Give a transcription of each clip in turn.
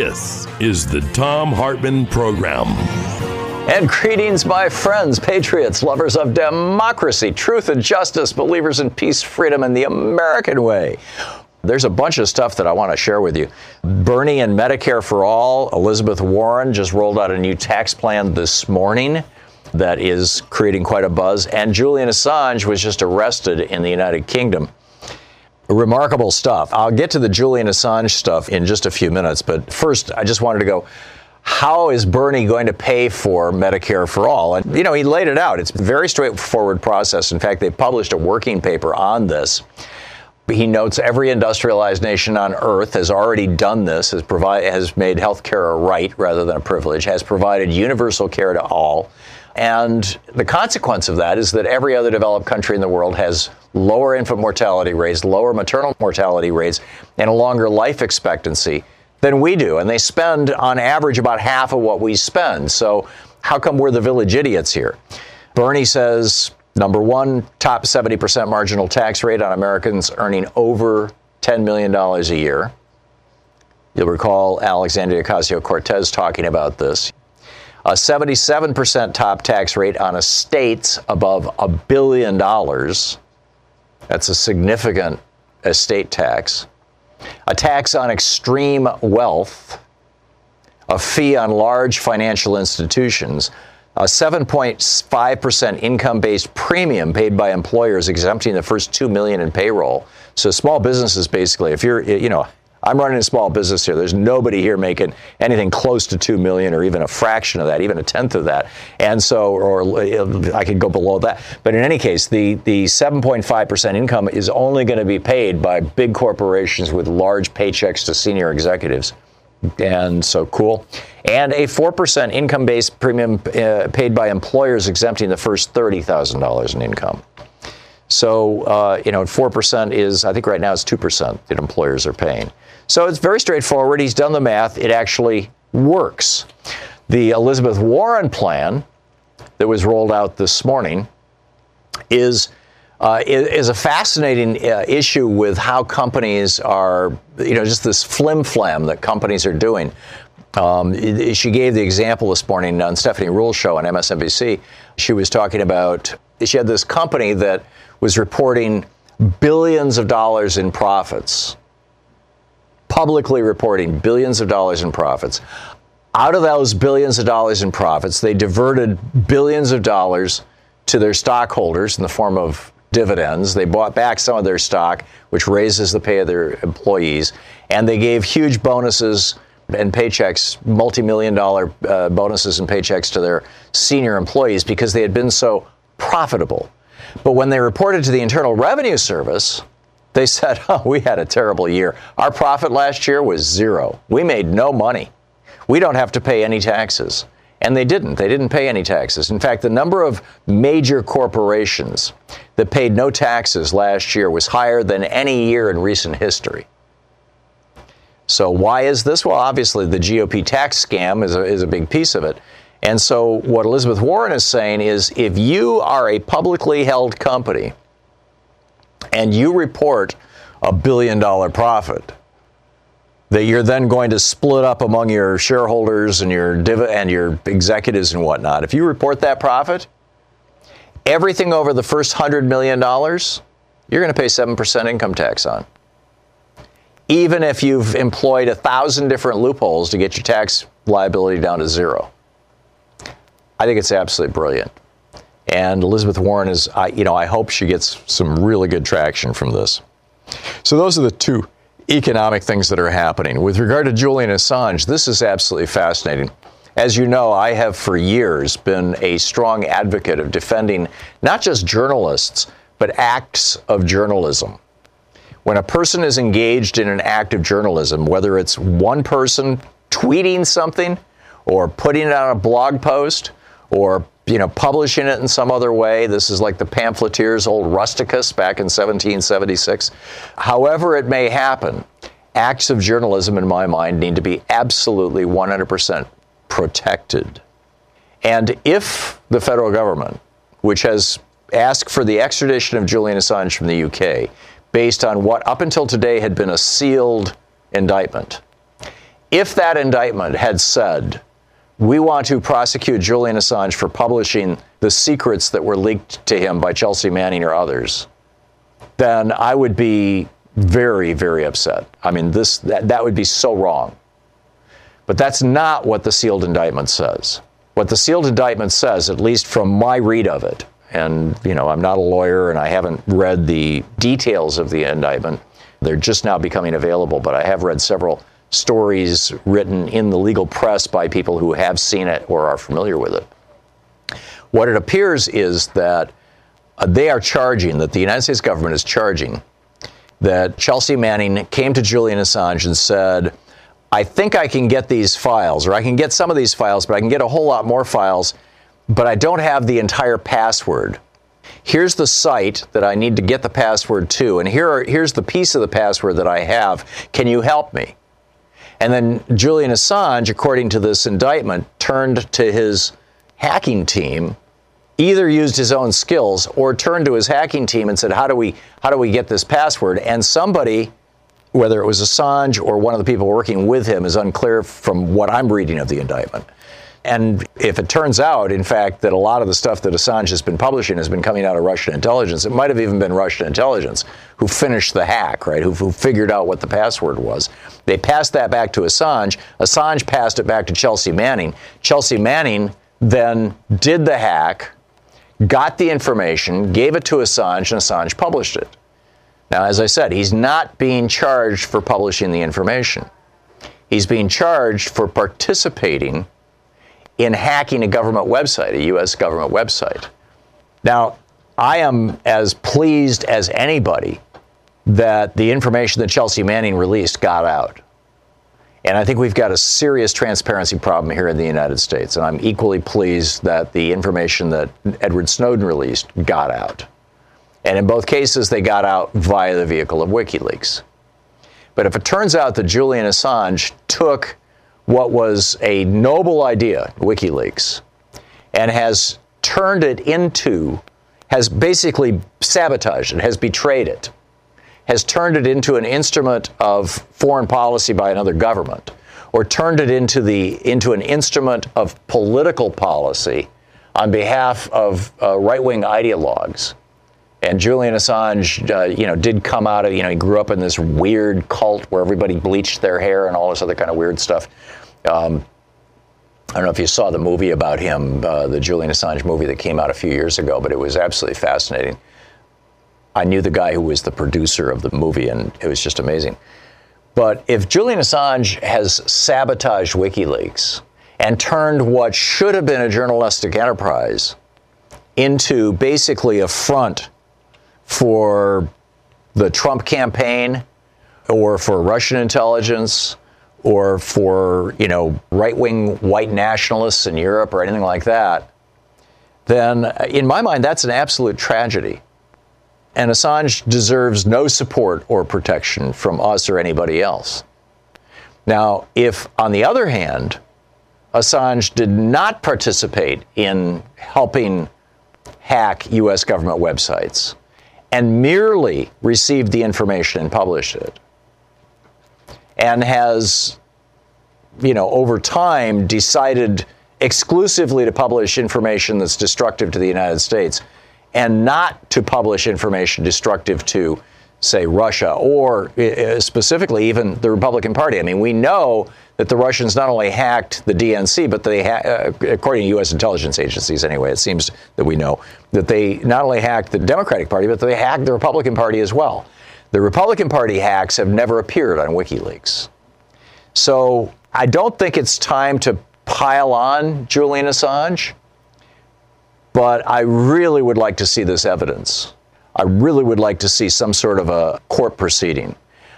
This is the Thom Hartmann Program. And greetings, my friends, patriots, lovers of democracy, truth and justice, believers in peace, freedom, and the American way. There's a bunch of stuff that I want to share with you. Bernie and Medicare for All, Elizabeth Warren just rolled out a new tax plan this morning that is creating quite a buzz. And Julian Assange was just arrested in the United Kingdom. Remarkable stuff. I'll get to the Julian Assange stuff in just a few minutes, but first, I just wanted to go. How is Bernie going to pay for Medicare for all? And, you know, he laid it out. It's a very straightforward process. In fact, they published a working paper on this. He notes every industrialized nation on earth has already done this, has, provide, has made health care a right rather than a privilege, has provided universal care to all. And the consequence of that is that every other developed country in the world has lower infant mortality rates, lower maternal mortality rates, and a longer life expectancy than we do. And they spend, on average, about half of what we spend. So, how come we're the village idiots here? Bernie says number one, top 70% marginal tax rate on Americans earning over $10 million a year. You'll recall Alexandria Ocasio Cortez talking about this a 77% top tax rate on estates above a billion dollars. That's a significant estate tax. A tax on extreme wealth, a fee on large financial institutions, a 7.5% income-based premium paid by employers exempting the first 2 million in payroll. So small businesses basically if you're you know I'm running a small business here. There's nobody here making anything close to two million, or even a fraction of that, even a tenth of that. And so, or I could go below that. But in any case, the the 7.5 percent income is only going to be paid by big corporations with large paychecks to senior executives. And so cool. And a 4% income based premium uh, paid by employers exempting the first $30,000 in income. So, uh, you know, 4% is, I think right now it's 2% that employers are paying. So it's very straightforward. He's done the math. It actually works. The Elizabeth Warren plan that was rolled out this morning is uh, is a fascinating uh, issue with how companies are, you know, just this flim flam that companies are doing. Um, she gave the example this morning on Stephanie Ruhle's show on MSNBC. She was talking about she had this company that was reporting billions of dollars in profits publicly reporting billions of dollars in profits. Out of those billions of dollars in profits, they diverted billions of dollars to their stockholders in the form of dividends. They bought back some of their stock, which raises the pay of their employees, and they gave huge bonuses and paychecks, multi-million dollar uh, bonuses and paychecks to their senior employees because they had been so profitable. But when they reported to the Internal Revenue Service, they said, oh, we had a terrible year. Our profit last year was zero. We made no money. We don't have to pay any taxes. And they didn't. They didn't pay any taxes. In fact, the number of major corporations that paid no taxes last year was higher than any year in recent history. So, why is this? Well, obviously, the GOP tax scam is a, is a big piece of it. And so, what Elizabeth Warren is saying is if you are a publicly held company, and you report a billion dollar profit that you're then going to split up among your shareholders and your div- and your executives and whatnot. If you report that profit, everything over the first $100 million, you're going to pay 7% income tax on. Even if you've employed a thousand different loopholes to get your tax liability down to zero. I think it's absolutely brilliant. And Elizabeth Warren is, I, you know, I hope she gets some really good traction from this. So those are the two economic things that are happening. With regard to Julian Assange, this is absolutely fascinating. As you know, I have for years been a strong advocate of defending not just journalists, but acts of journalism. When a person is engaged in an act of journalism, whether it's one person tweeting something or putting it on a blog post or you know, publishing it in some other way. This is like the pamphleteer's old rusticus back in 1776. However, it may happen, acts of journalism, in my mind, need to be absolutely 100% protected. And if the federal government, which has asked for the extradition of Julian Assange from the UK, based on what up until today had been a sealed indictment, if that indictment had said, we want to prosecute Julian Assange for publishing the secrets that were leaked to him by Chelsea Manning or others, then I would be very, very upset. I mean, this that, that would be so wrong. But that's not what the sealed indictment says. What the sealed indictment says, at least from my read of it, and you know, I'm not a lawyer and I haven't read the details of the indictment. They're just now becoming available, but I have read several stories written in the legal press by people who have seen it or are familiar with it. What it appears is that uh, they are charging, that the United States government is charging, that Chelsea Manning came to Julian Assange and said, I think I can get these files, or I can get some of these files, but I can get a whole lot more files, but I don't have the entire password. Here's the site that I need to get the password to, and here are, here's the piece of the password that I have. Can you help me? And then Julian Assange, according to this indictment, turned to his hacking team, either used his own skills or turned to his hacking team and said, "How do we how do we get this password?" And somebody whether it was Assange or one of the people working with him is unclear from what I'm reading of the indictment. And if it turns out, in fact, that a lot of the stuff that Assange has been publishing has been coming out of Russian intelligence, it might have even been Russian intelligence who finished the hack, right? Who, who figured out what the password was. They passed that back to Assange. Assange passed it back to Chelsea Manning. Chelsea Manning then did the hack, got the information, gave it to Assange, and Assange published it. Now, as I said, he's not being charged for publishing the information. He's being charged for participating in hacking a government website, a U.S. government website. Now, I am as pleased as anybody that the information that Chelsea Manning released got out. And I think we've got a serious transparency problem here in the United States. And I'm equally pleased that the information that Edward Snowden released got out. And in both cases, they got out via the vehicle of WikiLeaks. But if it turns out that Julian Assange took what was a noble idea, WikiLeaks, and has turned it into, has basically sabotaged it, has betrayed it, has turned it into an instrument of foreign policy by another government, or turned it into the into an instrument of political policy on behalf of uh, right-wing ideologues. And Julian Assange, uh, you know, did come out of, you know, he grew up in this weird cult where everybody bleached their hair and all this other kind of weird stuff. Um, I don't know if you saw the movie about him, uh, the Julian Assange movie that came out a few years ago, but it was absolutely fascinating. I knew the guy who was the producer of the movie, and it was just amazing. But if Julian Assange has sabotaged WikiLeaks and turned what should have been a journalistic enterprise into basically a front for the Trump campaign or for Russian intelligence or for, you know, right-wing white nationalists in Europe or anything like that, then uh, in my mind that's an absolute tragedy. And Assange deserves no support or protection from us or anybody else. Now, if on the other hand, Assange did not participate in helping hack US government websites and merely received the information and published it, and has, you know, over time decided exclusively to publish information that's destructive to the United States and not to publish information destructive to, say, Russia or uh, specifically even the Republican Party. I mean, we know that the Russians not only hacked the DNC, but they, ha- uh, according to U.S. intelligence agencies anyway, it seems that we know that they not only hacked the Democratic Party, but they hacked the Republican Party as well. The Republican Party hacks have never appeared on WikiLeaks. So I don't think it's time to pile on Julian Assange, but I really would like to see this evidence. I really would like to see some sort of a court proceeding.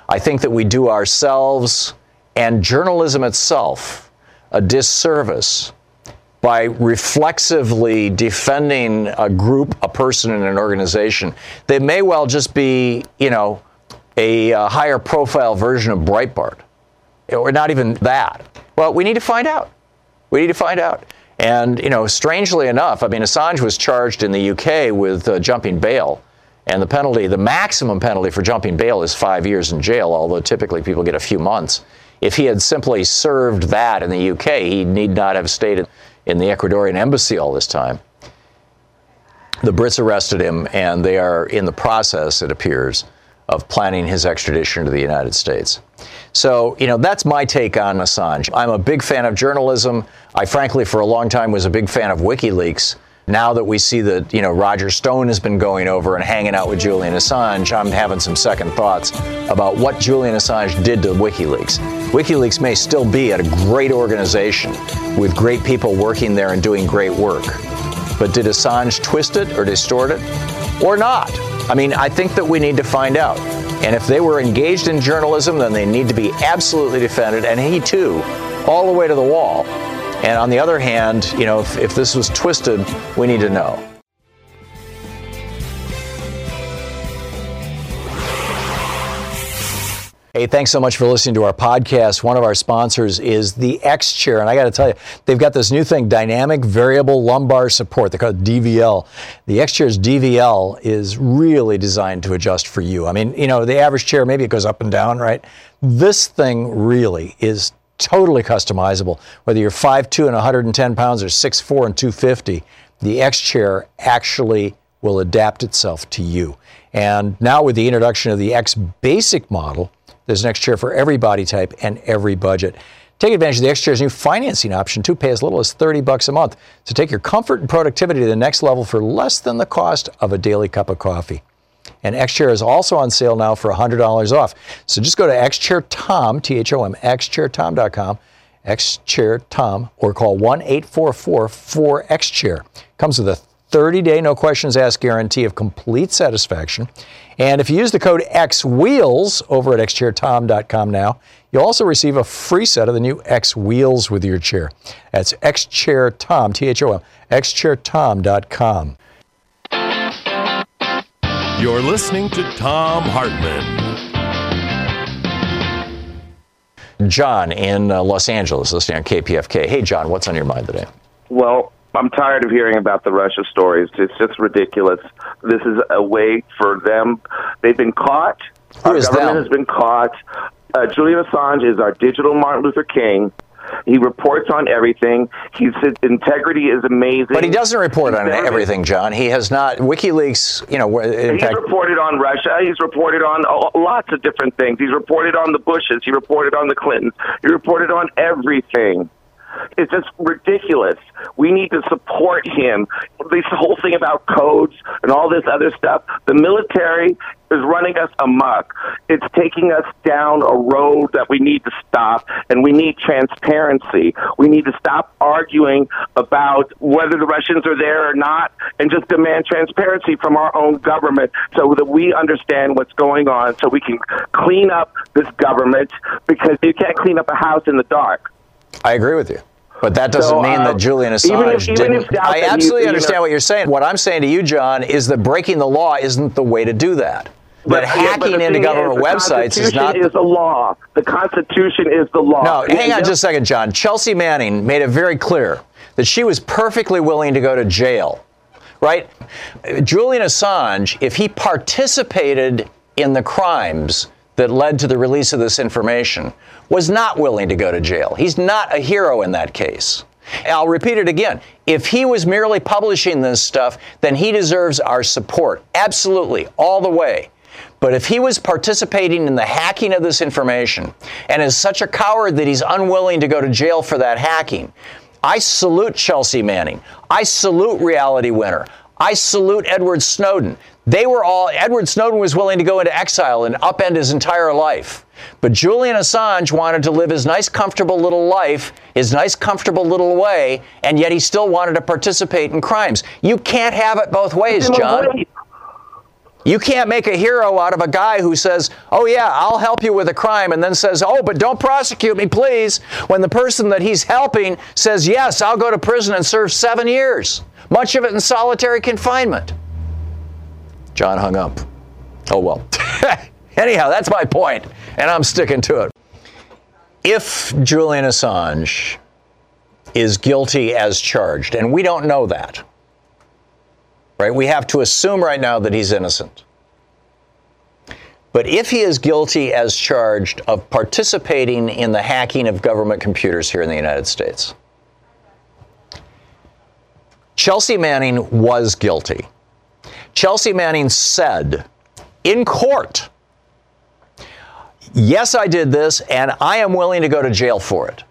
I think that we do ourselves and journalism itself a disservice by reflexively defending a group, a person, and an organization They may well just be, you know, a, a higher profile version of Breitbart, or not even that. Well, we need to find out. We need to find out. And, you know, strangely enough, I mean, Assange was charged in the UK with uh, jumping bail. And the penalty, the maximum penalty for jumping bail is five years in jail, although typically people get a few months. If he had simply served that in the UK, he need not have stayed in the Ecuadorian embassy all this time. The Brits arrested him, and they are in the process, it appears, of planning his extradition to the United States. So, you know, that's my take on Assange. I'm a big fan of journalism. I frankly, for a long time, was a big fan of WikiLeaks. Now that we see that, you know, Roger Stone has been going over and hanging out with Julian Assange, I'm having some second thoughts about what Julian Assange did to WikiLeaks. WikiLeaks may still be at a great organization with great people working there and doing great work. But did Assange twist it or distort it? Or not? I mean, I think that we need to find out. And if they were engaged in journalism, then they need to be absolutely defended, and he too, all the way to the wall. And on the other hand, you know, if, if this was twisted, we need to know. Hey, thanks so much for listening to our podcast. One of our sponsors is the X Chair. And I got to tell you, they've got this new thing, Dynamic Variable Lumbar Support. They call it DVL. The X Chair's DVL is really designed to adjust for you. I mean, you know, the average chair, maybe it goes up and down, right? This thing really is totally customizable. Whether you're 5'2 and 110 pounds or 6'4 and 250, the X Chair actually will adapt itself to you. And now with the introduction of the X Basic model, there's an X chair for every body type and every budget. Take advantage of the X Chair's new financing option to Pay as little as 30 bucks a month. So take your comfort and productivity to the next level for less than the cost of a daily cup of coffee. And X Chair is also on sale now for $100 off. So just go to X Chair xchairthom, T-H-O-M, xchairthom.com, xchairthom, or call 1-844-4XChair. Comes with a 30-day no questions asked guarantee of complete satisfaction. And if you use the code XWheels over at xchairthom.com now, you'll also receive a free set of the new X Wheels with your chair. That's X Chair xchairthom, T-H-O-M, xchairthom.com. You're listening to Thom Hartmann. John in uh, Los Angeles, listening on KPFK. Hey, John, what's on your mind today? Well, I'm tired of hearing about the Russia stories. It's just ridiculous. This is a way for them. They've been caught. Who our is government them? has been caught. Uh, Julian Assange is our digital Martin Luther King. He reports on everything. His integrity is amazing. But he doesn't report on He's done it. everything, John. He has not. WikiLeaks, you know, in He's fact, reported on Russia. He's reported on lots of different things. He's reported on the Bushes. He reported on the Clintons. He reported on everything. It's just ridiculous. We need to support him. This whole thing about codes and all this other stuff. The military is running us amok. It's taking us down a road that we need to stop, and we need transparency. We need to stop arguing about whether the Russians are there or not, and just demand transparency from our own government so that we understand what's going on, so we can clean up this government because you can't clean up a house in the dark. I agree with you. But that doesn't So, mean uh, that Julian even Assange if- even didn't. I you- absolutely you understand know- what you're saying. What I'm saying to you, John, is that breaking the law isn't the way to do that. Yeah, but hacking the into government is, the websites is Constitution not. is the law. The Constitution is the law. No, And hang on just a second, John. Chelsea Manning made it very clear that she was perfectly willing to go to jail, right? Julian Assange, if he participated in the crimes that led to the release of this information, was not willing to go to jail. He's not a hero in that case. I'll repeat it again. If he was merely publishing this stuff, then he deserves our support. Absolutely, all the way. But if he was participating in the hacking of this information and is such a coward that he's unwilling to go to jail for that hacking, I salute Chelsea Manning. I salute Reality Winner. I salute Edward Snowden. They were all, Edward Snowden was willing to go into exile and upend his entire life. But Julian Assange wanted to live his nice, comfortable little life, his nice, comfortable little way, and yet he still wanted to participate in crimes. You can't have it both ways, John. You can't make a hero out of a guy who says, Oh, yeah, I'll help you with a crime, and then says, Oh, but don't prosecute me, please, when the person that he's helping says, Yes, I'll go to prison and serve seven years, much of it in solitary confinement. John hung up. Oh, well. Anyhow, that's my point, and I'm sticking to it. If Julian Assange is guilty as charged, and we don't know that, right? We have to assume right now that he's innocent. But if he is guilty as charged of participating in the hacking of government computers here in the United States, Chelsea Manning was guilty. Chelsea Manning said in court, Yes, I did this, and I am willing to go to jail for it.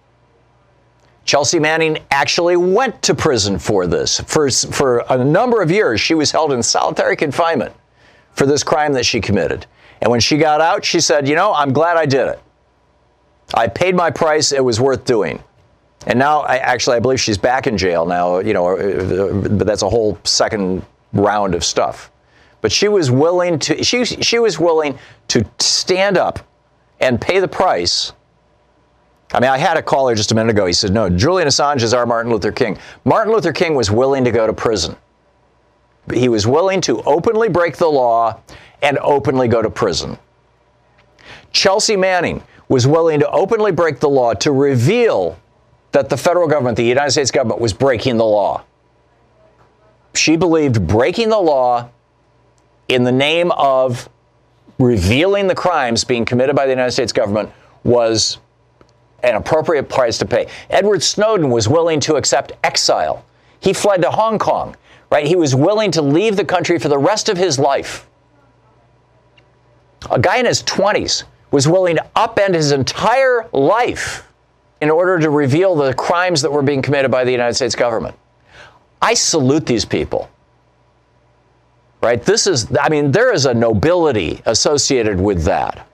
Chelsea Manning actually went to prison for this. For, for a number of years, she was held in solitary confinement for this crime that she committed. And when she got out, she said, You know, I'm glad I did it. I paid my price, it was worth doing. And now, I, actually, I believe she's back in jail now, you know, uh, uh, but that's a whole second round of stuff. But she was willing to, she, she was willing to stand up and pay the price I mean, I had a caller just a minute ago. He said, no, Julian Assange is our Martin Luther King. Martin Luther King was willing to go to prison. He was willing to openly break the law and openly go to prison. Chelsea Manning was willing to openly break the law to reveal that the federal government, the United States government, was breaking the law. She believed breaking the law in the name of revealing the crimes being committed by the United States government was an appropriate price to pay. Edward Snowden was willing to accept exile. He fled to Hong Kong, right? He was willing to leave the country for the rest of his life. A guy in his 20s was willing to upend his entire life in order to reveal the crimes that were being committed by the United States government. I salute these people. Right? This is, I mean, there is a nobility associated with that.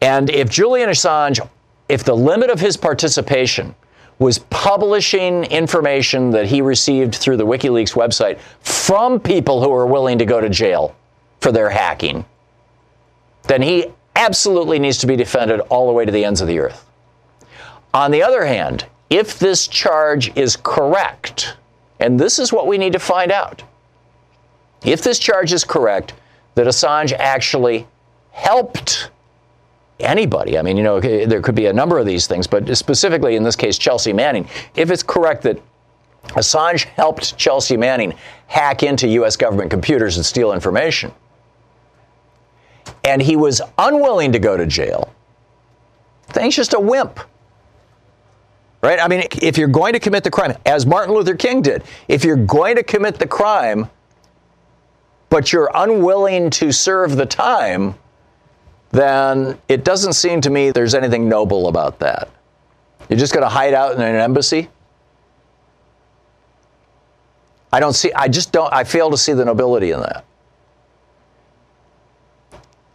And if Julian Assange if the limit of his participation was publishing information that he received through the WikiLeaks website from people who were willing to go to jail for their hacking, then he absolutely needs to be defended all the way to the ends of the earth. On the other hand, if this charge is correct, and this is what we need to find out, if this charge is correct, that Assange actually helped anybody. I mean, you know, there could be a number of these things, but specifically in this case, Chelsea Manning. If it's correct that Assange helped Chelsea Manning hack into U.S. government computers and steal information, and he was unwilling to go to jail, then he's just a wimp. Right? I mean, if you're going to commit the crime, as Martin Luther King did, if you're going to commit the crime, but you're unwilling to serve the time, then it doesn't seem to me there's anything noble about that. You're just going to hide out in an embassy? I don't see, I just don't, I fail to see the nobility in that.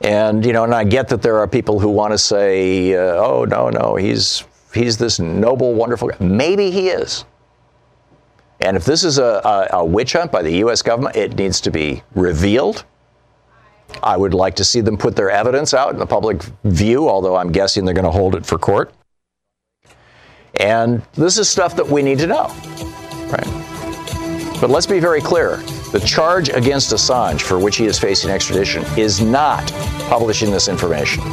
And, you know, and I get that there are people who want to say, uh, oh, no, no, he's, he's this noble, wonderful guy. Maybe he is. And if this is a, a, a witch hunt by the U.S. government, it needs to be revealed I would like to see them put their evidence out in the public view, although I'm guessing they're going to hold it for court. And this is stuff that we need to know, right? But let's be very clear. The charge against Assange, for which he is facing extradition, is not publishing this information.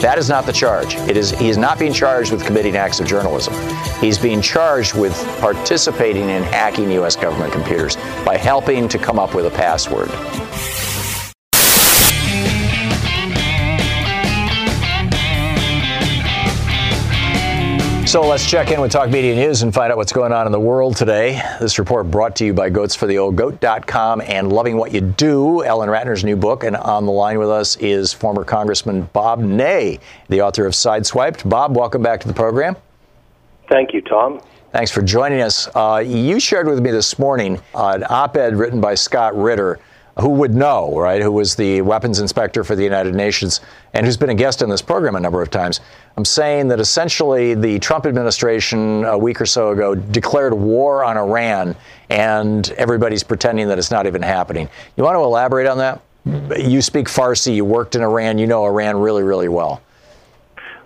That is not the charge. It is he is not being charged with committing acts of journalism. He's being charged with participating in hacking US government computers by helping to come up with a password. So let's check in with Talk Media News and find out what's going on in the world today. This report brought to you by goatsfortheoldgoat.com and Loving What You Do, Ellen Ratner's new book. And on the line with us is former Congressman Bob Ney, the author of Sideswiped. Bob, welcome back to the program. Thank you, Thom. Thanks for joining us. Uh, you shared with me this morning an op ed written by Scott Ritter who would know, right? Who was the weapons inspector for the United Nations and who's been a guest on this program a number of times. I'm saying that essentially the Trump administration a week or so ago declared war on Iran and everybody's pretending that it's not even happening. You want to elaborate on that? You speak Farsi, you worked in Iran, you know Iran really, really well.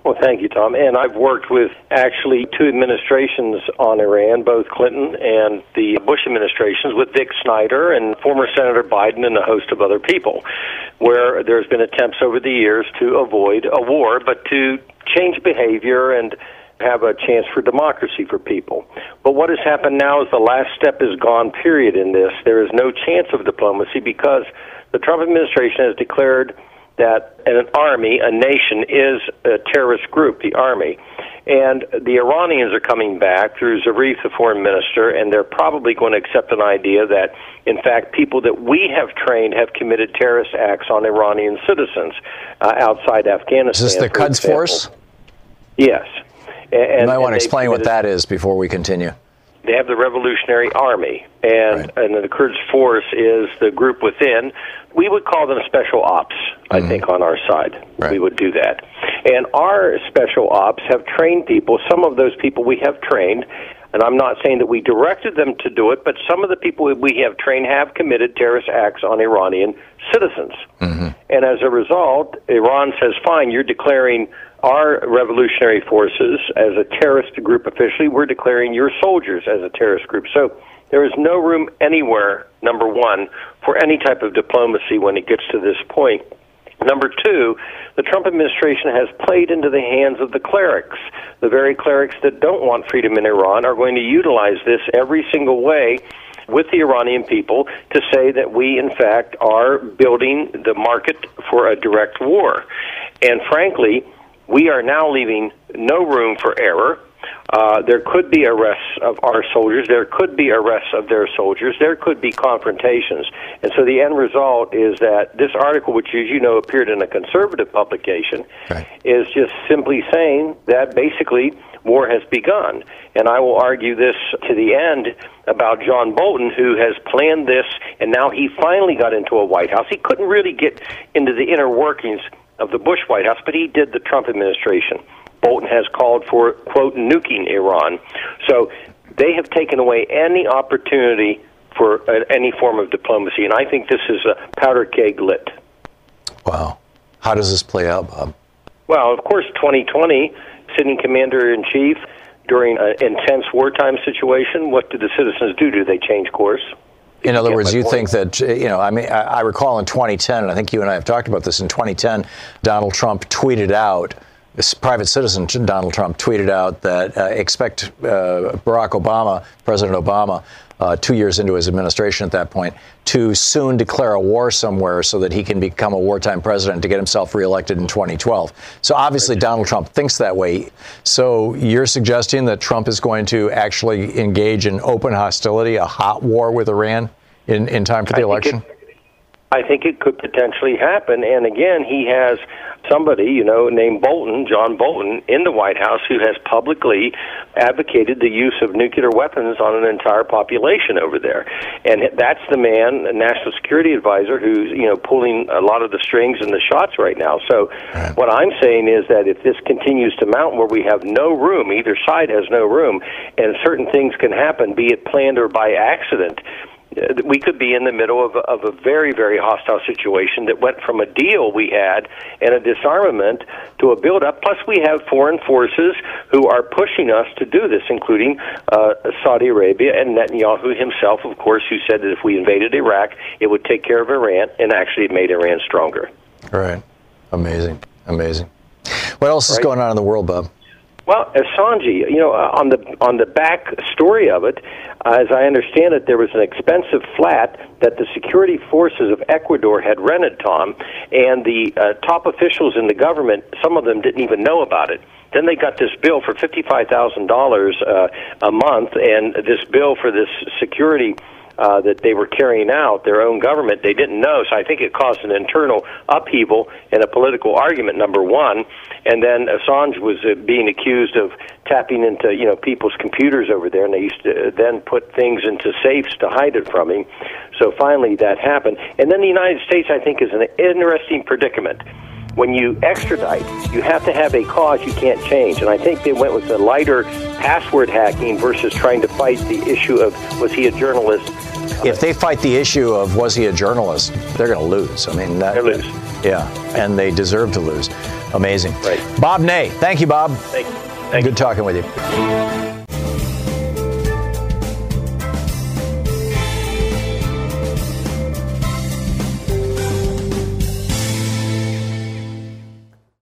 Well, thank you, Thom. And I've worked with actually two administrations on Iran, both Clinton and the Bush administrations, with Dick Snyder and former Senator Biden and a host of other people, where there's been attempts over the years to avoid a war, but to change behavior and have a chance for democracy for people. But what has happened now is the last step is gone, period, in this. There is no chance of diplomacy because the Trump administration has declared that an army, a nation, is a terrorist group, the army. And the Iranians are coming back through Zarif, the foreign minister, and they're probably going to accept an idea that, in fact, people that we have trained have committed terrorist acts on Iranian citizens uh, outside Afghanistan. Is this the Quds Force? Yes. And, you might want to explain what that is before we continue they have the Revolutionary Army, and right. and the Quds Force is the group within. We would call them special ops. I mm-hmm. think on our side right. we would do that, and our special ops have trained people. Some of those people we have trained. And I'm not saying that we directed them to do it, but some of the people we have trained have committed terrorist acts on Iranian citizens. Mm-hmm. And as a result, Iran says, fine, you're declaring our revolutionary forces as a terrorist group officially. We're declaring your soldiers as a terrorist group. So there is no room anywhere, number one, for any type of diplomacy when it gets to this point. Number two, the Trump administration has played into the hands of the clerics. The very clerics that don't want freedom in Iran are going to utilize this every single way with the Iranian people to say that we, in fact, are building the market for a direct war. And frankly, we are now leaving no room for error. Uh, there could be arrests of our soldiers. There could be arrests of their soldiers. There could be confrontations. And so the end result is that this article, which, as you know, appeared in a conservative publication, right. is just simply saying that basically war has begun. And I will argue this to the end about John Bolton, who has planned this, and now he finally got into a White House. He couldn't really get into the inner workings of the Bush White House, but he did the Trump administration. Bolton has called for, quote, nuking Iran. So they have taken away any opportunity for uh, any form of diplomacy, and I think this is a powder keg lit. Wow. How does this play out, Bob? Well, of course, 2020, sitting commander in chief during an intense wartime situation, what do the citizens do? Do they change course? In other words, you point. think that, you know, I mean, I, I recall in 2010, and I think you and I have talked about this, in 2010, Donald Trump tweeted out, this private citizen Donald Trump tweeted out that uh, expect uh, Barack Obama, President Obama, uh, two years into his administration at that point, to soon declare a war somewhere so that he can become a wartime president to get himself reelected in 2012. So obviously, Donald Trump thinks that way. So you're suggesting that Trump is going to actually engage in open hostility, a hot war with Iran in, in time for the election? I think it could potentially happen. And again, he has somebody, you know, named Bolton, John Bolton, in the White House who has publicly advocated the use of nuclear weapons on an entire population over there. And that's the man, a national security advisor, who's, you know, pulling a lot of the strings and the shots right now. So right. what I'm saying is that if this continues to mount where we have no room, either side has no room, and certain things can happen, be it planned or by accident, we could be in the middle of a, of a very, very hostile situation that went from a deal we had and a disarmament to a buildup. Plus, we have foreign forces who are pushing us to do this, including uh, Saudi Arabia and Netanyahu himself, of course, who said that if we invaded Iraq, it would take care of Iran, and actually it made Iran stronger. Right. Amazing. Amazing. What else is right. going on in the world, Bob? Well, Assange, you know, uh, on the on the back story of it, uh, as I understand it, there was an expensive flat that the security forces of Ecuador had rented, Thom, and the uh, top officials in the government, some of them didn't even know about it. Then they got this bill for fifty-five thousand uh, dollars a month, and this bill for this security uh, that they were carrying out their own government. They didn't know, so I think it caused an internal upheaval and a political argument. Number one, and then Assange was uh, being accused of tapping into you know people's computers over there, and they used to uh, then put things into safes to hide it from him. So finally, that happened, and then the United States, I think, is an interesting predicament when you extradite, you have to have a cause you can't change. And I think they went with the lighter password hacking versus trying to fight the issue of was he a journalist? If they fight the issue of was he a journalist, they're going to lose. I mean, that, they lose. Yeah, and they deserve to lose. Amazing. Right. Bob Ney, thank you, Bob. Thank you. Thank Good you. talking with you.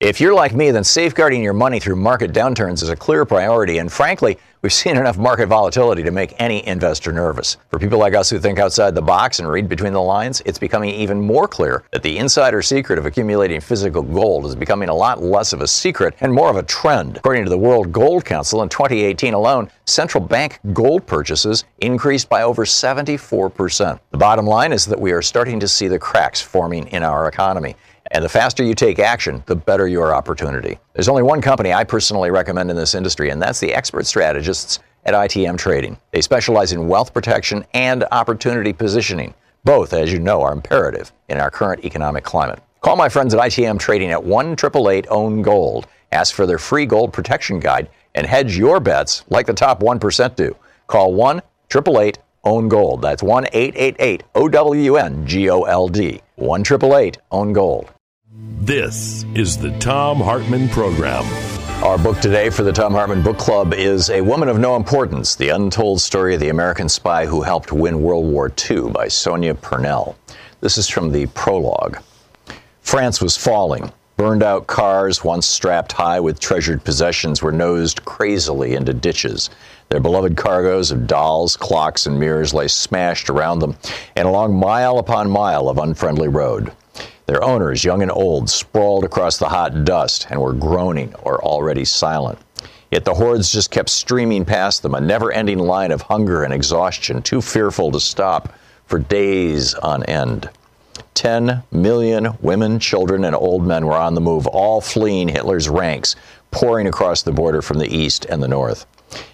If you're like me, then safeguarding your money through market downturns is a clear priority. And frankly, we've seen enough market volatility to make any investor nervous. For people like us who think outside the box and read between the lines, it's becoming even more clear that the insider secret of accumulating physical gold is becoming a lot less of a secret and more of a trend. According to the World Gold Council, in 2018 alone, central bank gold purchases increased by over 74%. The bottom line is that we are starting to see the cracks forming in our economy. And the faster you take action, the better your opportunity. There's only one company I personally recommend in this industry, and that's the expert strategists at ITM Trading. They specialize in wealth protection and opportunity positioning. Both, as you know, are imperative in our current economic climate. Call my friends at ITM Trading at 1 888 Own Gold. Ask for their free gold protection guide and hedge your bets like the top 1% do. Call 1 888 Own Gold. That's 1 888 O W N G O L D. 1 Own Gold. This is the Thom Hartmann Program. Our book today for the Thom Hartmann Book Club is A Woman of No Importance The Untold Story of the American Spy Who Helped Win World War II by Sonia Purnell. This is from the prologue. France was falling. Burned out cars, once strapped high with treasured possessions, were nosed crazily into ditches. Their beloved cargoes of dolls, clocks, and mirrors lay smashed around them and along mile upon mile of unfriendly road. Their owners, young and old, sprawled across the hot dust and were groaning or already silent. Yet the hordes just kept streaming past them, a never ending line of hunger and exhaustion, too fearful to stop for days on end. Ten million women, children, and old men were on the move, all fleeing Hitler's ranks, pouring across the border from the east and the north.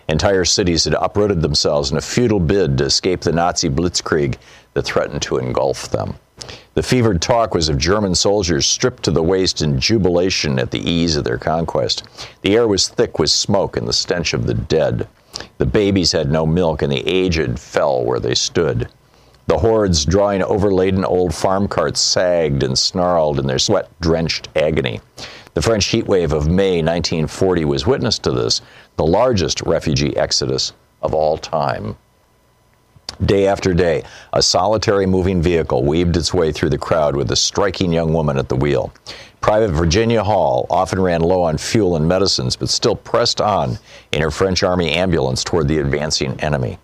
Entire cities had uprooted themselves in a futile bid to escape the Nazi blitzkrieg that threatened to engulf them. The fevered talk was of German soldiers stripped to the waist in jubilation at the ease of their conquest. The air was thick with smoke and the stench of the dead. The babies had no milk, and the aged fell where they stood. The hordes drawing overladen old farm carts sagged and snarled in their sweat drenched agony. The French heat wave of May 1940 was witness to this, the largest refugee exodus of all time. Day after day, a solitary moving vehicle weaved its way through the crowd with a striking young woman at the wheel. Private Virginia Hall often ran low on fuel and medicines, but still pressed on in her French Army ambulance toward the advancing enemy.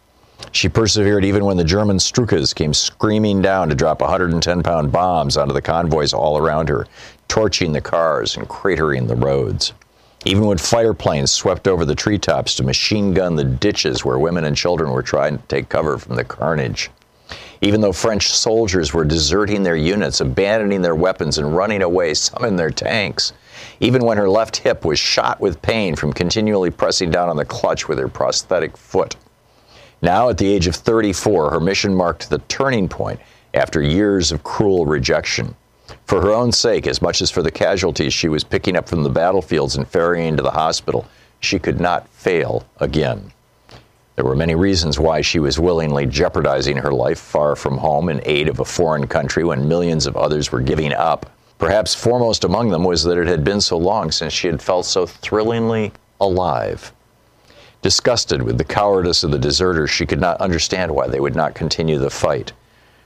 She persevered even when the German Stukas came screaming down to drop 110 pound bombs onto the convoys all around her, torching the cars and cratering the roads. Even when fighter planes swept over the treetops to machine gun the ditches where women and children were trying to take cover from the carnage. Even though French soldiers were deserting their units, abandoning their weapons, and running away, some in their tanks. Even when her left hip was shot with pain from continually pressing down on the clutch with her prosthetic foot. Now, at the age of 34, her mission marked the turning point after years of cruel rejection. For her own sake, as much as for the casualties she was picking up from the battlefields and ferrying to the hospital, she could not fail again. There were many reasons why she was willingly jeopardizing her life far from home in aid of a foreign country when millions of others were giving up. Perhaps foremost among them was that it had been so long since she had felt so thrillingly alive. Disgusted with the cowardice of the deserters, she could not understand why they would not continue the fight.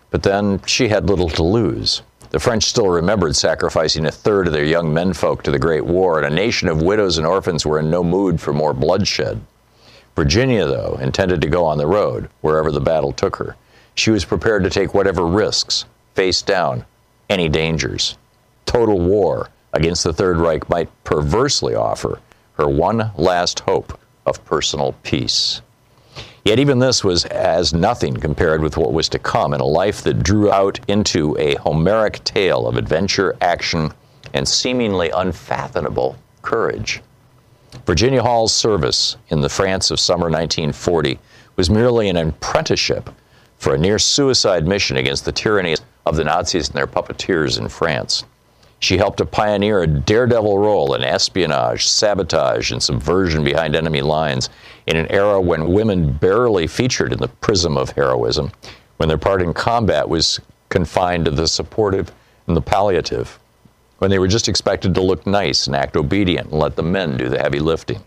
But then she had little to lose. The French still remembered sacrificing a third of their young menfolk to the Great War, and a nation of widows and orphans were in no mood for more bloodshed. Virginia, though, intended to go on the road, wherever the battle took her. She was prepared to take whatever risks, face down any dangers. Total war against the Third Reich might perversely offer her one last hope of personal peace. Yet even this was as nothing compared with what was to come in a life that drew out into a Homeric tale of adventure, action, and seemingly unfathomable courage. Virginia Hall's service in the France of summer 1940 was merely an apprenticeship for a near suicide mission against the tyranny of the Nazis and their puppeteers in France. She helped to pioneer a daredevil role in espionage, sabotage, and subversion behind enemy lines in an era when women barely featured in the prism of heroism, when their part in combat was confined to the supportive and the palliative, when they were just expected to look nice and act obedient and let the men do the heavy lifting,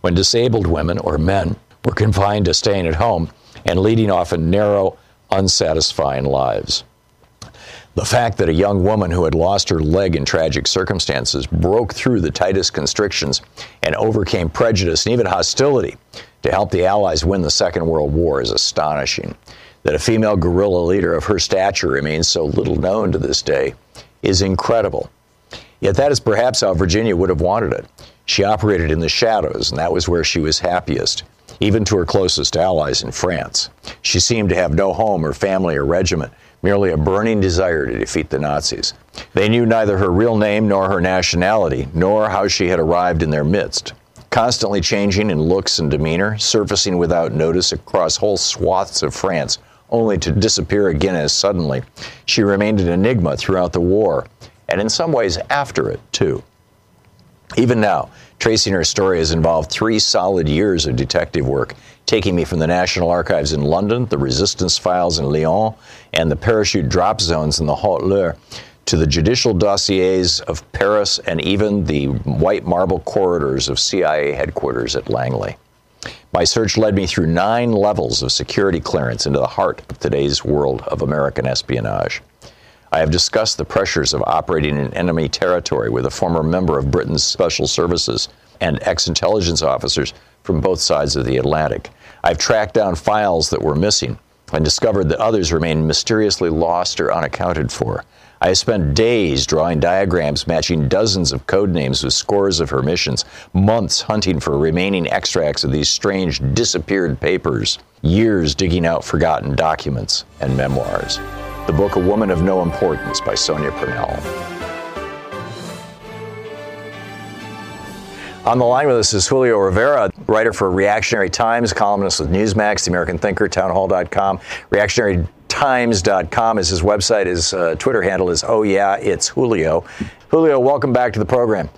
when disabled women or men were confined to staying at home and leading often narrow, unsatisfying lives. The fact that a young woman who had lost her leg in tragic circumstances broke through the tightest constrictions and overcame prejudice and even hostility to help the Allies win the Second World War is astonishing. That a female guerrilla leader of her stature remains so little known to this day is incredible. Yet that is perhaps how Virginia would have wanted it. She operated in the shadows, and that was where she was happiest, even to her closest allies in France. She seemed to have no home or family or regiment, merely a burning desire to defeat the Nazis. They knew neither her real name nor her nationality, nor how she had arrived in their midst. Constantly changing in looks and demeanor, surfacing without notice across whole swaths of France, only to disappear again as suddenly, she remained an enigma throughout the war, and in some ways after it, too. Even now, tracing her story has involved three solid years of detective work, taking me from the National Archives in London, the Resistance Files in Lyon, and the parachute drop zones in the Haute-Loire to the judicial dossiers of Paris and even the white marble corridors of CIA headquarters at Langley. My search led me through nine levels of security clearance into the heart of today's world of American espionage. I have discussed the pressures of operating in enemy territory with a former member of Britain's special services and ex intelligence officers from both sides of the Atlantic. I've tracked down files that were missing and discovered that others remain mysteriously lost or unaccounted for. I have spent days drawing diagrams matching dozens of code names with scores of her missions, months hunting for remaining extracts of these strange disappeared papers, years digging out forgotten documents and memoirs the book A Woman of No Importance by Sonia Purnell. On the line with us is Julio Rivera, writer for Reactionary Times, columnist with Newsmax, The American Thinker, Townhall.com. ReactionaryTimes.com is his website. His uh, Twitter handle is Oh Yeah, It's Julio. Julio, welcome back to the program.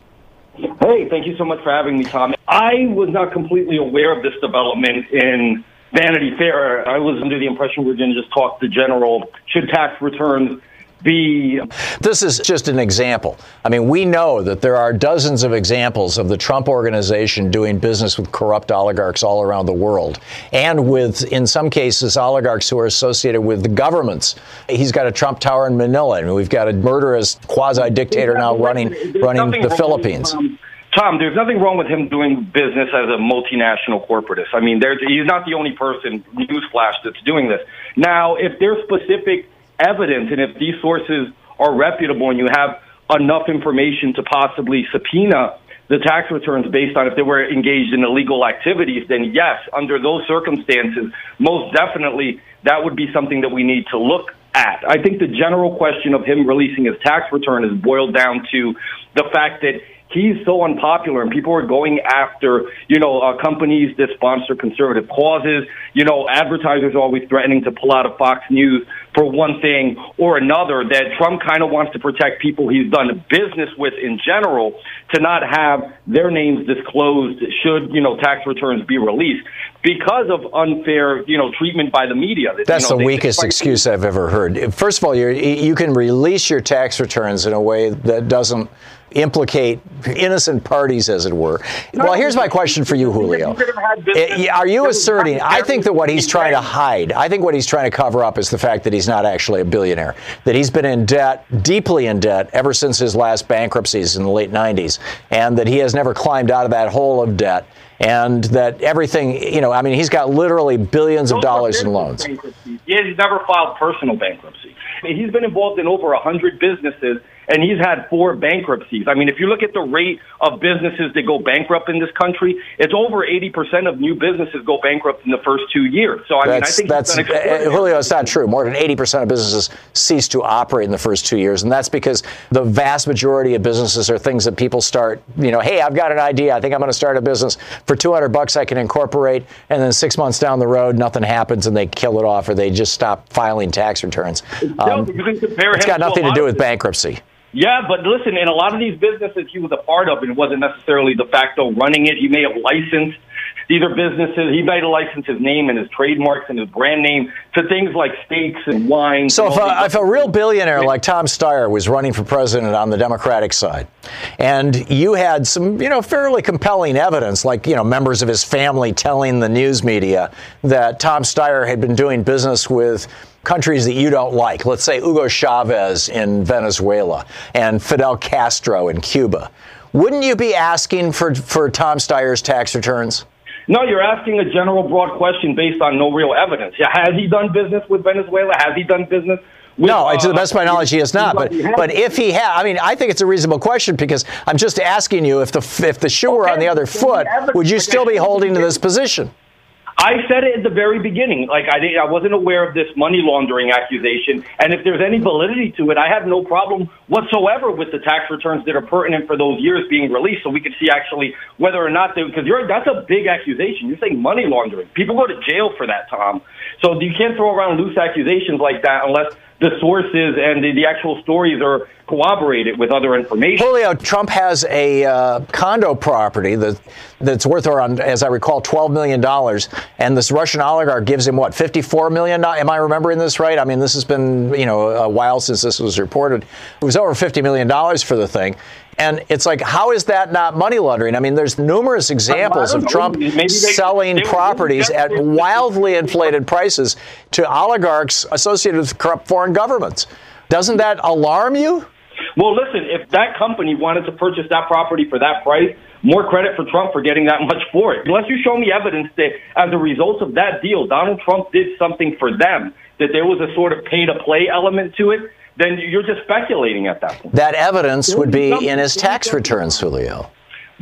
Hey, thank you so much for having me, Thom. I was not completely aware of this development in Vanity Fair, I was under the impression we were going to just talk the general should tax returns be. This is just an example. I mean, we know that there are dozens of examples of the Trump organization doing business with corrupt oligarchs all around the world, and with, in some cases, oligarchs who are associated with the governments. He's got a Trump Tower in Manila, and we've got a murderous quasi dictator now running running the Philippines. Um, Thom, there's nothing wrong with him doing business as a multinational corporatist. I mean, there's, he's not the only person, newsflash, that's doing this. Now, if there's specific evidence and if these sources are reputable and you have enough information to possibly subpoena the tax returns based on if they were engaged in illegal activities, then yes, under those circumstances, most definitely that would be something that we need to look at. I think the general question of him releasing his tax return is boiled down to the fact that he's so unpopular and people are going after, you know, uh, companies that sponsor conservative causes. You know, advertisers are always threatening to pull out of Fox News for one thing or another that Trump kind of wants to protect people he's done business with in general to not have their names disclosed should, you know, tax returns be released because of unfair, you know, treatment by the media. That's you know, the weakest excuse I've ever heard. First of all, you you can release your tax returns in a way that doesn't implicate innocent parties, as it were. Well, here's my question for you, Julio. Eh, are you asserting? I think that what he's trying to hide, I think what he's trying to cover up is the fact that he's not actually a billionaire, that he's been in debt, deeply in debt, ever since his last bankruptcies in the late 90s, and that he has never climbed out of that hole of debt and that everything, you know, I mean, he's got literally billions of dollars in loans. Yeah, he's never filed personal bankruptcy. I mean, he's been involved in over a hundred businesses and he's had four bankruptcies. I mean, if you look at the rate of businesses that go bankrupt in this country, it's over 80% of new businesses go bankrupt in the first two years. So, I that's, mean, I think that's, uh, Julio, it's not true. More than 80% of businesses cease to operate in the first two years, and that's because the vast majority of businesses are things that people start, you know, hey, I've got an idea. I think I'm going to start a business for 200 bucks I can incorporate, and then six months down the road, nothing happens and they kill it off or they just stop filing tax returns. Um, it's got nothing to do with bankruptcy. Yeah, but listen, in a lot of these businesses he was a part of, it wasn't necessarily de facto running it. He may have licensed these are businesses. He might have licensed his name and his trademarks and his brand name to things like steaks and wine. So if a, if a real billionaire like Tom Steyer was running for president on the Democratic side, and you had some, you know, fairly compelling evidence, like you know, members of his family telling the news media that Tom Steyer had been doing business with countries that you don't like. Let's say Hugo Chavez in Venezuela and Fidel Castro in Cuba. Wouldn't you be asking for, for Tom Steyer's tax returns? No, you're asking a general broad question based on no real evidence. Yeah, has he done business with Venezuela? Has he done business with, no, uh, to the best of my knowledge, he has not. But but if he had, I mean, I think it's a reasonable question because I'm just asking you if the if the shoe were on the other foot, would you still be holding to this position? I said it at the very beginning. Like I, didn't, I wasn't aware of this money laundering accusation, and if there's any validity to it, I have no problem whatsoever with the tax returns that are pertinent for those years being released, so we can see actually whether or not they. Because you're that's a big accusation. You're saying money laundering. People go to jail for that, Thom. So you can't throw around loose accusations like that unless the sources and the, the actual stories are corroborated with other information. Julio, Trump has a uh, condo property that that's worth around, as I recall, $12 million. And this Russian oligarch gives him, what, $54 million? Am I remembering this right? I mean, this has been, you know, a while since this was reported. It was over $50 million for the thing. And it's like, how is that not money laundering? I mean, there's numerous examples of Trump they, selling they, properties at wildly inflated prices to oligarchs associated with corrupt foreign governments. Doesn't that alarm you? Well, listen, if that company wanted to purchase that property for that price, more credit for Trump for getting that much for it. Unless you show me evidence that as a result of that deal, Donald Trump did something for them, that there was a sort of pay to play element to it, then you're just speculating at that point. That evidence would be in his tax returns, Julio.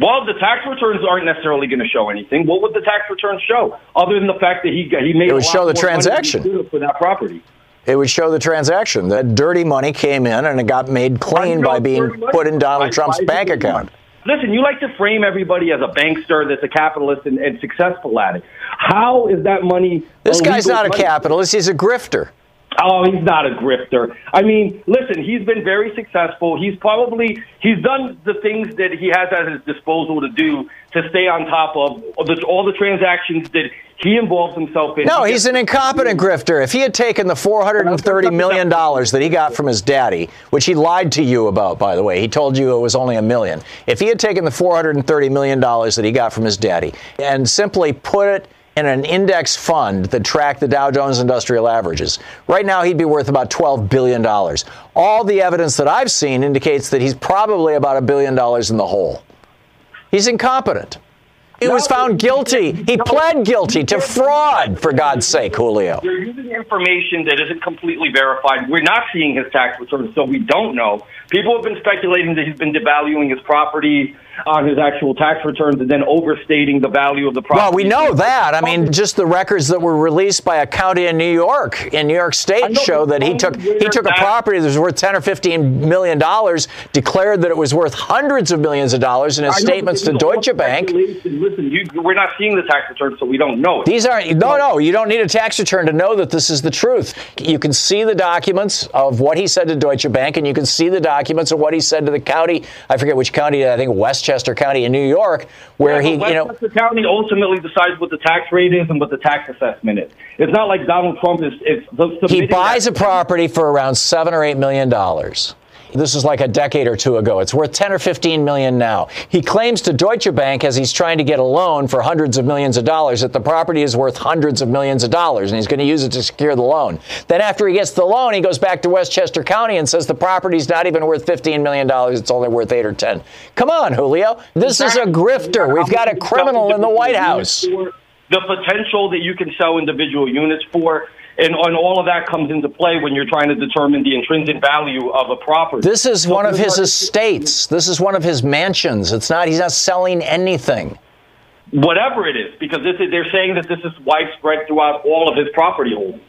Well, the tax returns aren't necessarily going to show anything. What would the tax returns show, other than the fact that he he made? It would show the transaction for that property. It would show the transaction. That dirty money came in and it got made clean by being put in Donald Trump's bank account. Listen, you like to frame everybody as a bankster that's a capitalist and, and successful at it. How is that money? This guy's not a capitalist. He's a grifter. Oh, he's not a grifter. I mean, listen, he's been very successful. He's probably he's done the things that he has at his disposal to do to stay on top of all the transactions that he involves himself in. No, he's an incompetent grifter. If he had taken the $430 million that he got from his daddy, which he lied to you about, by the way, he told you it was only a million. If he had taken the $430 million that he got from his daddy and simply put it in an index fund that tracked the Dow Jones Industrial Averages. Right now, he'd be worth about $12 billion. All the evidence that I've seen indicates that he's probably about a billion dollars in the hole. He's incompetent. He was found guilty. He pled guilty to fraud, for God's sake, Julio. You're using information that isn't completely verified. We're not seeing his tax returns, so we don't know. People have been speculating that he's been devaluing his property on his actual tax returns and then overstating the value of the property. Well, we know that. I mean, just the records that were released by a county in New York, in New York State, show that he took he took a property that was worth 10 or 15 million dollars, declared that it was worth hundreds of millions of dollars in his statements to Deutsche Bank. Listen, you, we're not seeing the tax returns, so we don't know it. These aren't. No, no, you don't need a tax return to know that this is the truth. You can see the documents of what he said to Deutsche Bank, and you can see the documents of what he said to the county. I forget which county. I think Westchester County in New York, where yeah, he, you know, Westchester County ultimately decides what the tax rate is and what the tax assessment is. It's not like Donald Trump is. is he buys a property for around seven or eight million dollars. This is like a decade or two ago. It's worth 10 or 15 million now. He claims to Deutsche Bank as he's trying to get a loan for hundreds of millions of dollars that the property is worth hundreds of millions of dollars and he's going to use it to secure the loan. Then after he gets the loan, he goes back to Westchester County and says the property's not even worth 15 million dollars, it's only worth 8 or 10. Come on, Julio. This is a grifter. We've got a criminal in the White House the potential that you can sell individual units for and, and all of that comes into play when you're trying to determine the intrinsic value of a property. This is so one of his estates. This is one of his mansions. It's not. He's not selling anything. Whatever it is, because this is, they're saying that this is widespread throughout all of his property holdings.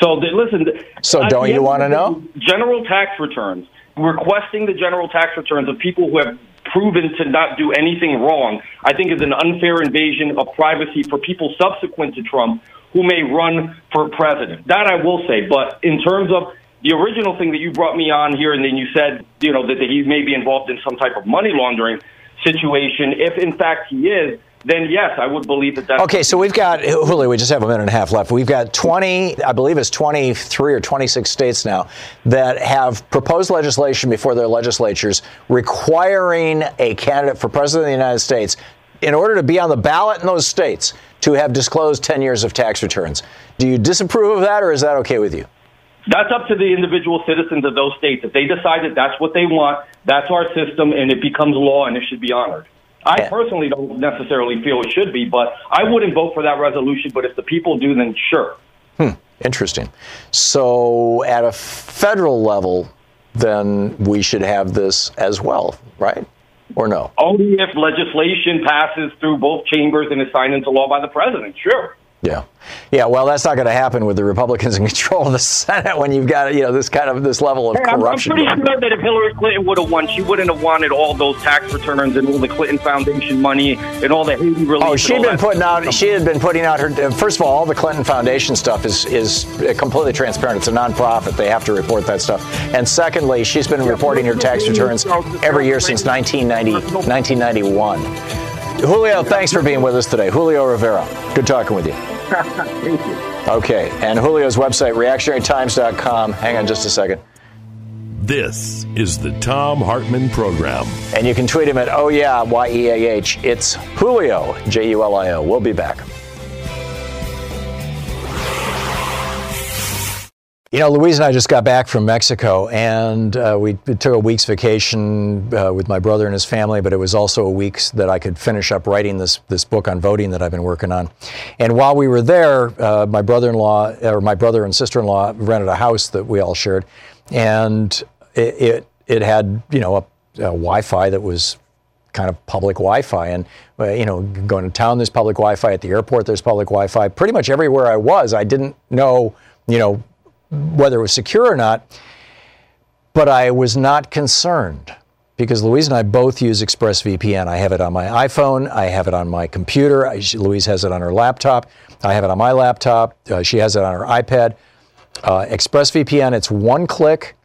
So they, listen. So don't you want to know? General tax returns. Requesting the general tax returns of people who have proven to not do anything wrong, I think is an unfair invasion of privacy for people subsequent to Trump who may run for president. That I will say. But in terms of the original thing that you brought me on here, and then you said, you know, that, that he may be involved in some type of money laundering situation. If in fact he is, then yes, I would believe that that's. Okay, so we've got, Julio, we just have a minute and a half left. We've got 20, I believe it's 23 or 26 states now that have proposed legislation before their legislatures requiring a candidate for president of the United States in order to be on the ballot in those states to have disclosed 10 years of tax returns. Do you disapprove of that, or is that okay with you? That's up to the individual citizens of those states. If they decide that that's what they want, that's our system, and it becomes law, and it should be honored. I personally don't necessarily feel it should be, but I wouldn't vote for that resolution. But if the people do, then sure. Hmm. Interesting. So, at a federal level, then we should have this as well, right? Or no? Only if legislation passes through both chambers and is signed into law by the president. Sure. Yeah, yeah. Well, that's not going to happen with the Republicans in control of the Senate when you've got you know this kind of this level of hey, corruption. I'm, pretty sure that if Hillary Clinton would have won, she wouldn't have wanted all those tax returns and all the Clinton Foundation money and all the Haiti relief. Oh, she'd been putting out. She had been putting out her. First of all, all the Clinton Foundation stuff is is completely transparent. It's a nonprofit. They have to report that stuff. And secondly, she's been reporting her tax returns every year since 1990, 1991. Julio, thanks for being with us today. Julio Rivera. Good talking with you. Thank you. Okay, and Julio's website, reactionarytimes.com. Hang on just a second. This is the Thom Hartmann Program. And you can tweet him at, oh yeah, Y E A H. It's Julio, J U L I O. We'll be back. You know, Louise and I just got back from Mexico, and uh, we took a week's vacation uh, with my brother and his family. But it was also a week that I could finish up writing this this book on voting that I've been working on. And while we were there, uh, my brother-in-law or my brother and sister-in-law rented a house that we all shared, and it it, it had you know a, a Wi-Fi that was kind of public Wi-Fi. And uh, you know, going to town, there's public Wi-Fi. At the airport, there's public Wi-Fi. Pretty much everywhere I was, I didn't know, you know, whether it was secure or not. But I was not concerned because Louise and I both use ExpressVPN. I have it on my iPhone. I have it on my computer. I, Louise has it on her laptop. I have it on my laptop. Uh, she has it on her iPad. Uh, ExpressVPN, it's one click.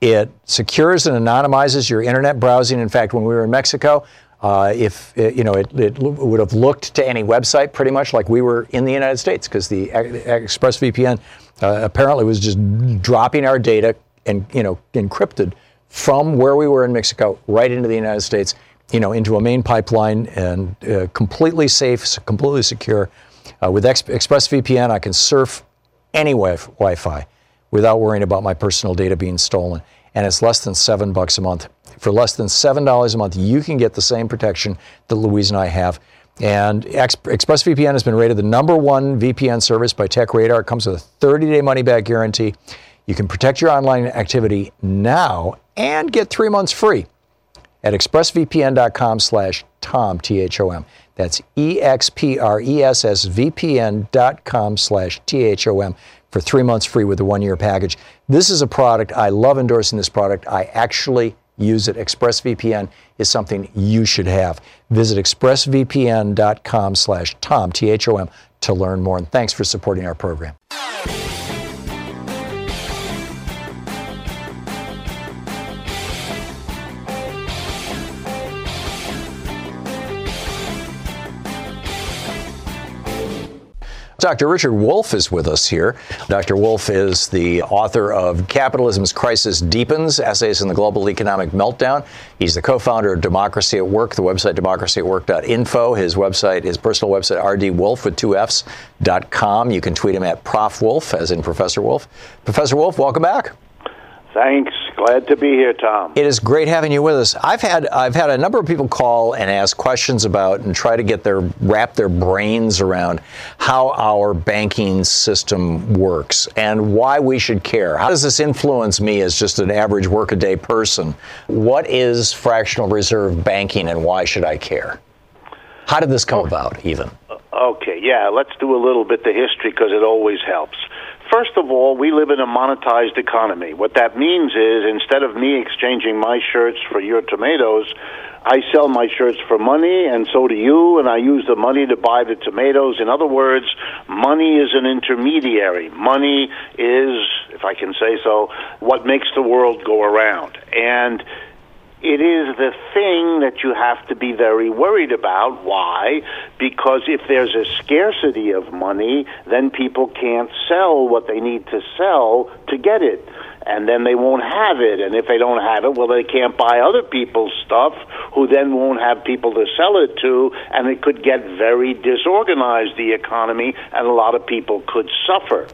It secures and anonymizes your internet browsing. In fact, when we were in Mexico, uh, if it, you know, it, it, would have looked to any website pretty much like we were in the United States because the ExpressVPN uh, apparently was just dropping our data and you know encrypted from where we were in Mexico right into the United States, you know, into a main pipeline and uh, completely safe, completely secure. Uh, with Ex- ExpressVPN, I can surf any wi- Wi-Fi without worrying about my personal data being stolen, and it's less than seven bucks a month. For less than seven dollars a month, you can get the same protection that Louise and I have. And ExpressVPN has been rated the number one VPN service by TechRadar. It comes with a 30-day money-back guarantee. You can protect your online activity now and get three months free at expressvpn.com slash Thom, T-H-O-M. That's E-X-P-R-E-S-S-V-P-N.com slash T-H-O-M for three months free with a one-year package. This is a product, I love endorsing this product. I actually use it. ExpressVPN is something you should have. Visit expressvpn.com slash Thom, T-H-O-M, to learn more. And thanks for supporting our program. Dr. Richard Wolff is with us here. Dr. Wolff is the author of Capitalism's Crisis Deepens Essays in the Global Economic Meltdown. He's the co founder of Democracy at Work, the website democracyatwork.info. His website, his personal website, rdwolff with two F's, dot com. You can tweet him at Prof Wolff, as in Professor Wolff. Professor Wolff, welcome back. Thanks. Glad to be here, Thom. It is great having you with us. I've had I've had a number of people call and ask questions about and try to get their wrap their brains around how our banking system works and why we should care. How does this influence me as just an average workaday person? What is fractional reserve banking and why should I care? How did this come about even? Uh, okay, yeah, let's do a little bit the history because it always helps. First of all, we live in a monetized economy. What that means is instead of me exchanging my shirts for your tomatoes, I sell my shirts for money, and so do you, and I use the money to buy the tomatoes. In other words, money is an intermediary. Money is, if I can say so, what makes the world go around. And it is the thing that you have to be very worried about. Why? Because if there's a scarcity of money, then people can't sell what they need to sell to get it. And then they won't have it. And if they don't have it, well, they can't buy other people's stuff, who then won't have people to sell it to. And it could get very disorganized, the economy, and a lot of people could suffer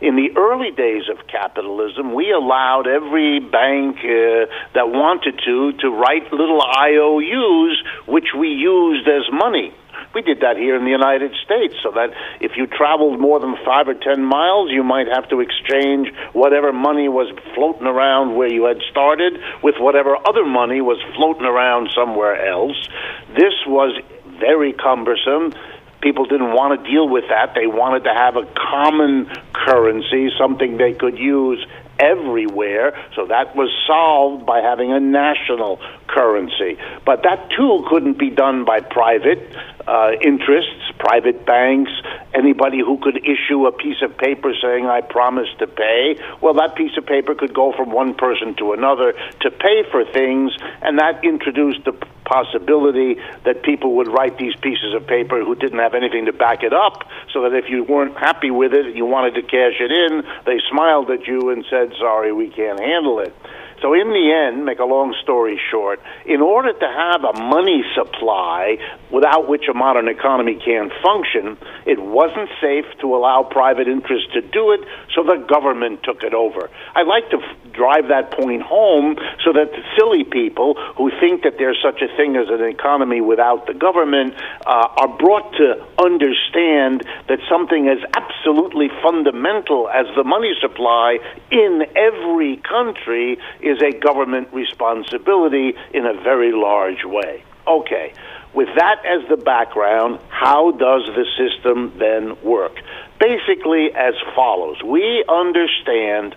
in the early days of capitalism, we allowed every bank uh, that wanted to to write little IOUs, which we used as money. We did that here in the United States, so that if you traveled more than five or ten miles, you might have to exchange whatever money was floating around where you had started with whatever other money was floating around somewhere else. This was very cumbersome people didn't want to deal with that. They wanted to have a common currency, something they could use everywhere. So that was solved by having a national currency. But that too couldn't be done by private uh, interests, private banks, anybody who could issue a piece of paper saying, I promise to pay. Well, that piece of paper could go from one person to another to pay for things, and that introduced the possibility that people would write these pieces of paper who didn't have anything to back it up, so that if you weren't happy with it and you wanted to cash it in, they smiled at you and said, Sorry, we can't handle it. So, in the end, make a long story short, in order to have a money supply without which a modern economy can't function, it wasn't safe to allow private interests to do it, so the government took it over. I like to f- drive that point home so that the silly people who think that there's such a thing as an economy without the government uh, are brought to understand that something as absolutely fundamental as the money supply in every country is a government responsibility in a very large way. Okay, with that as the background, how does the system then work? Basically, as follows We understand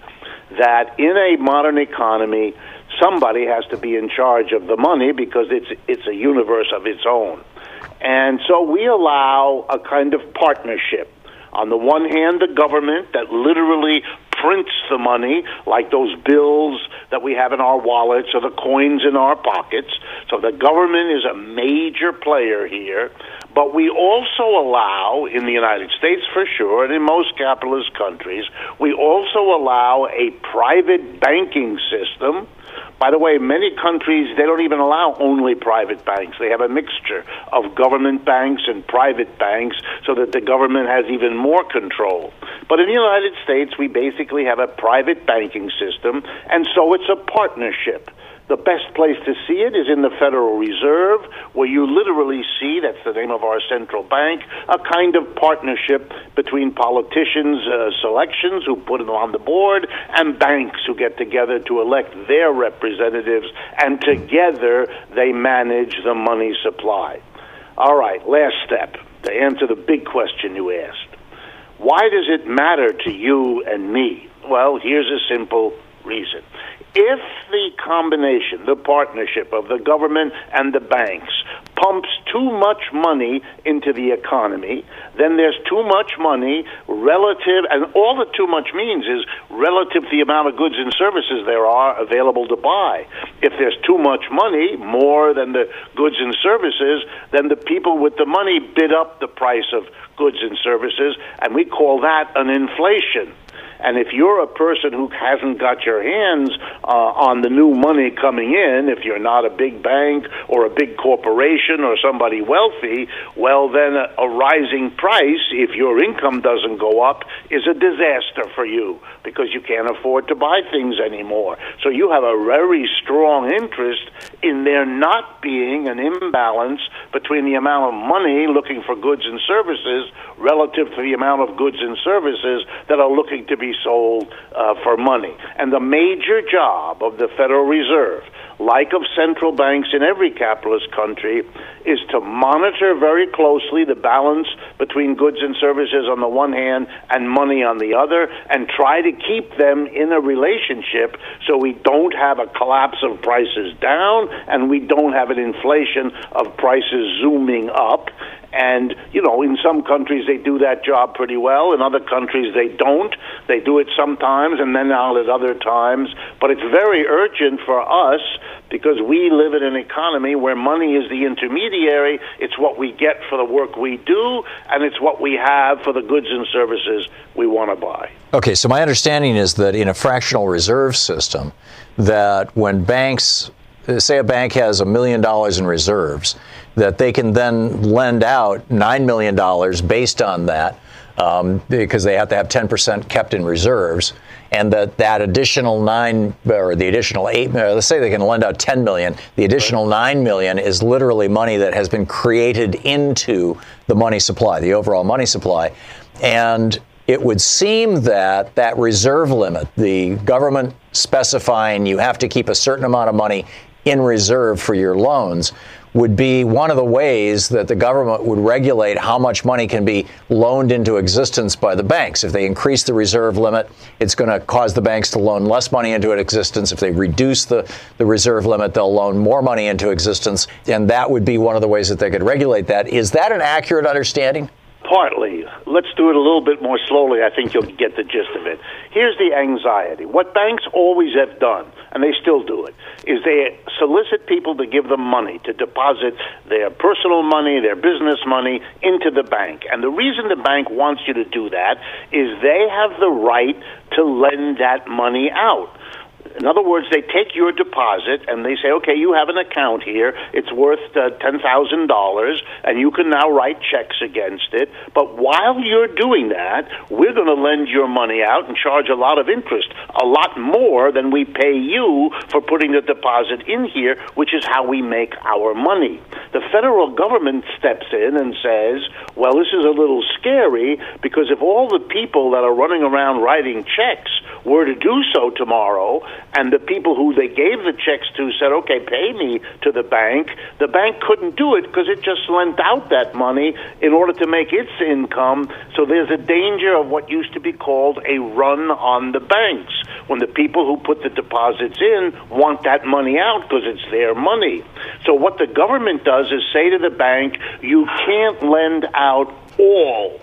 that in a modern economy, somebody has to be in charge of the money because it's, it's a universe of its own. And so we allow a kind of partnership on the one hand, the government that literally prints the money, like those bills that we have in our wallets or the coins in our pockets. So the government is a major player here. But we also allow, in the United States for sure, and in most capitalist countries, we also allow a private banking system by the way, many countries, they don't even allow only private banks. They have a mixture of government banks and private banks so that the government has even more control. But in the United States, we basically have a private banking system, and so it's a partnership. The best place to see it is in the Federal Reserve, where you literally see that's the name of our central bank a kind of partnership between politicians' uh, selections who put them on the board and banks who get together to elect their representatives, and together they manage the money supply. All right, last step to answer the big question you asked. Why does it matter to you and me? Well, here's a simple reason. If the combination, the partnership of the government and the banks pumps too much money into the economy, then there's too much money relative, and all that too much means is relative to the amount of goods and services there are available to buy. If there's too much money, more than the goods and services, then the people with the money bid up the price of goods and services, and we call that an inflation. And if you're a person who hasn't got your hands uh, on the new money coming in, if you're not a big bank or a big corporation or somebody wealthy, well, then a, a rising price, if your income doesn't go up, is a disaster for you because you can't afford to buy things anymore. So you have a very strong interest in there not being an imbalance between the amount of money looking for goods and services relative to the amount of goods and services that are looking to be sold uh, for money. And the major job of the Federal Reserve like of central banks in every capitalist country, is to monitor very closely the balance between goods and services on the one hand and money on the other, and try to keep them in a relationship so we don't have a collapse of prices down and we don't have an inflation of prices zooming up. And, you know, in some countries they do that job pretty well. In other countries they don't. They do it sometimes and then not at other times. But it's very urgent for us because we live in an economy where money is the intermediary. It's what we get for the work we do, and it's what we have for the goods and services we want to buy. Okay, so my understanding is that in a fractional reserve system, that when banks say a bank has a million dollars in reserves, that they can then lend out $9 million based on that um, because they have to have 10% kept in reserves. And that that additional nine or the additional eight, uh, let's say they can lend out 10 million. The additional nine million is literally money that has been created into the money supply, the overall money supply. And it would seem that that reserve limit, the government specifying you have to keep a certain amount of money in reserve for your loans, would be one of the ways that the government would regulate how much money can be loaned into existence by the banks. If they increase the reserve limit, it's going to cause the banks to loan less money into existence. If they reduce the, the reserve limit, they'll loan more money into existence. And that would be one of the ways that they could regulate that. Is that an accurate understanding? Partly. Let's do it a little bit more slowly. I think you'll get the gist of it. Here's the anxiety. What banks always have done, and they still do it, is they solicit people to give them money, to deposit their personal money, their business money into the bank. And the reason the bank wants you to do that is they have the right to lend that money out. In other words, they take your deposit and they say, okay, you have an account here. It's worth uh, $10,000 and you can now write checks against it. But while you're doing that, we're going to lend your money out and charge a lot of interest, a lot more than we pay you for putting the deposit in here, which is how we make our money. The federal government steps in and says, well, this is a little scary because if all the people that are running around writing checks were to do so tomorrow, and the people who they gave the checks to said, okay, pay me to the bank, the bank couldn't do it because it just lent out that money in order to make its income. So there's a danger of what used to be called a run on the banks when the people who put the deposits in want that money out because it's their money. So what the government does is say to the bank, you can't lend out all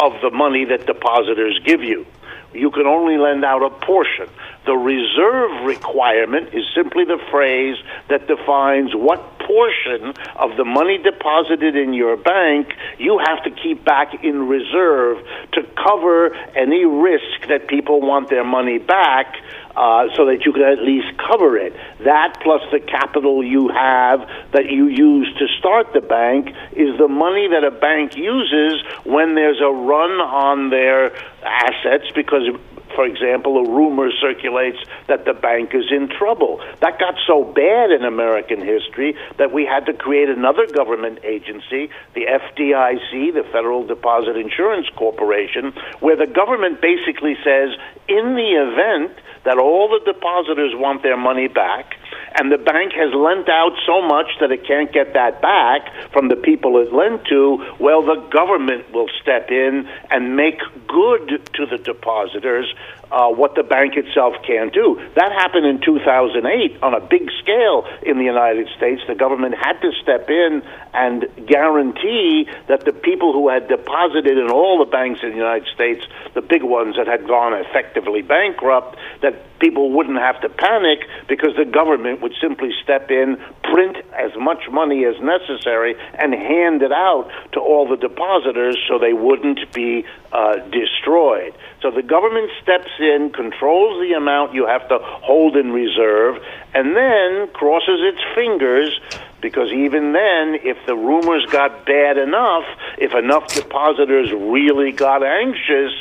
of the money that depositors give you. You can only lend out a portion. The reserve requirement is simply the phrase that defines what portion of the money deposited in your bank you have to keep back in reserve to cover any risk that people want their money back uh, so that you can at least cover it. That plus the capital you have that you use to start the bank is the money that a bank uses when there's a run on their assets because for example, a rumor circulates that the bank is in trouble. That got so bad in American history that we had to create another government agency, the FDIC, the Federal Deposit Insurance Corporation, where the government basically says, in the event that all the depositors want their money back, and the bank has lent out so much that it can't get that back from the people it lent to, well, the government will step in and make good to the depositors uh, what the bank itself can't do. That happened in 2008 on a big scale in the United States. The government had to step in and guarantee that the people who had deposited in all the banks in the United States, the big ones that had gone effectively bankrupt, that people wouldn't have to panic because the government would simply step in, print as much money as necessary, and hand it out to all the depositors so they wouldn't be uh, destroyed. So the government steps in, controls the amount you have to hold in reserve, and then crosses its fingers because even then, if the rumors got bad enough, if enough depositors really got anxious,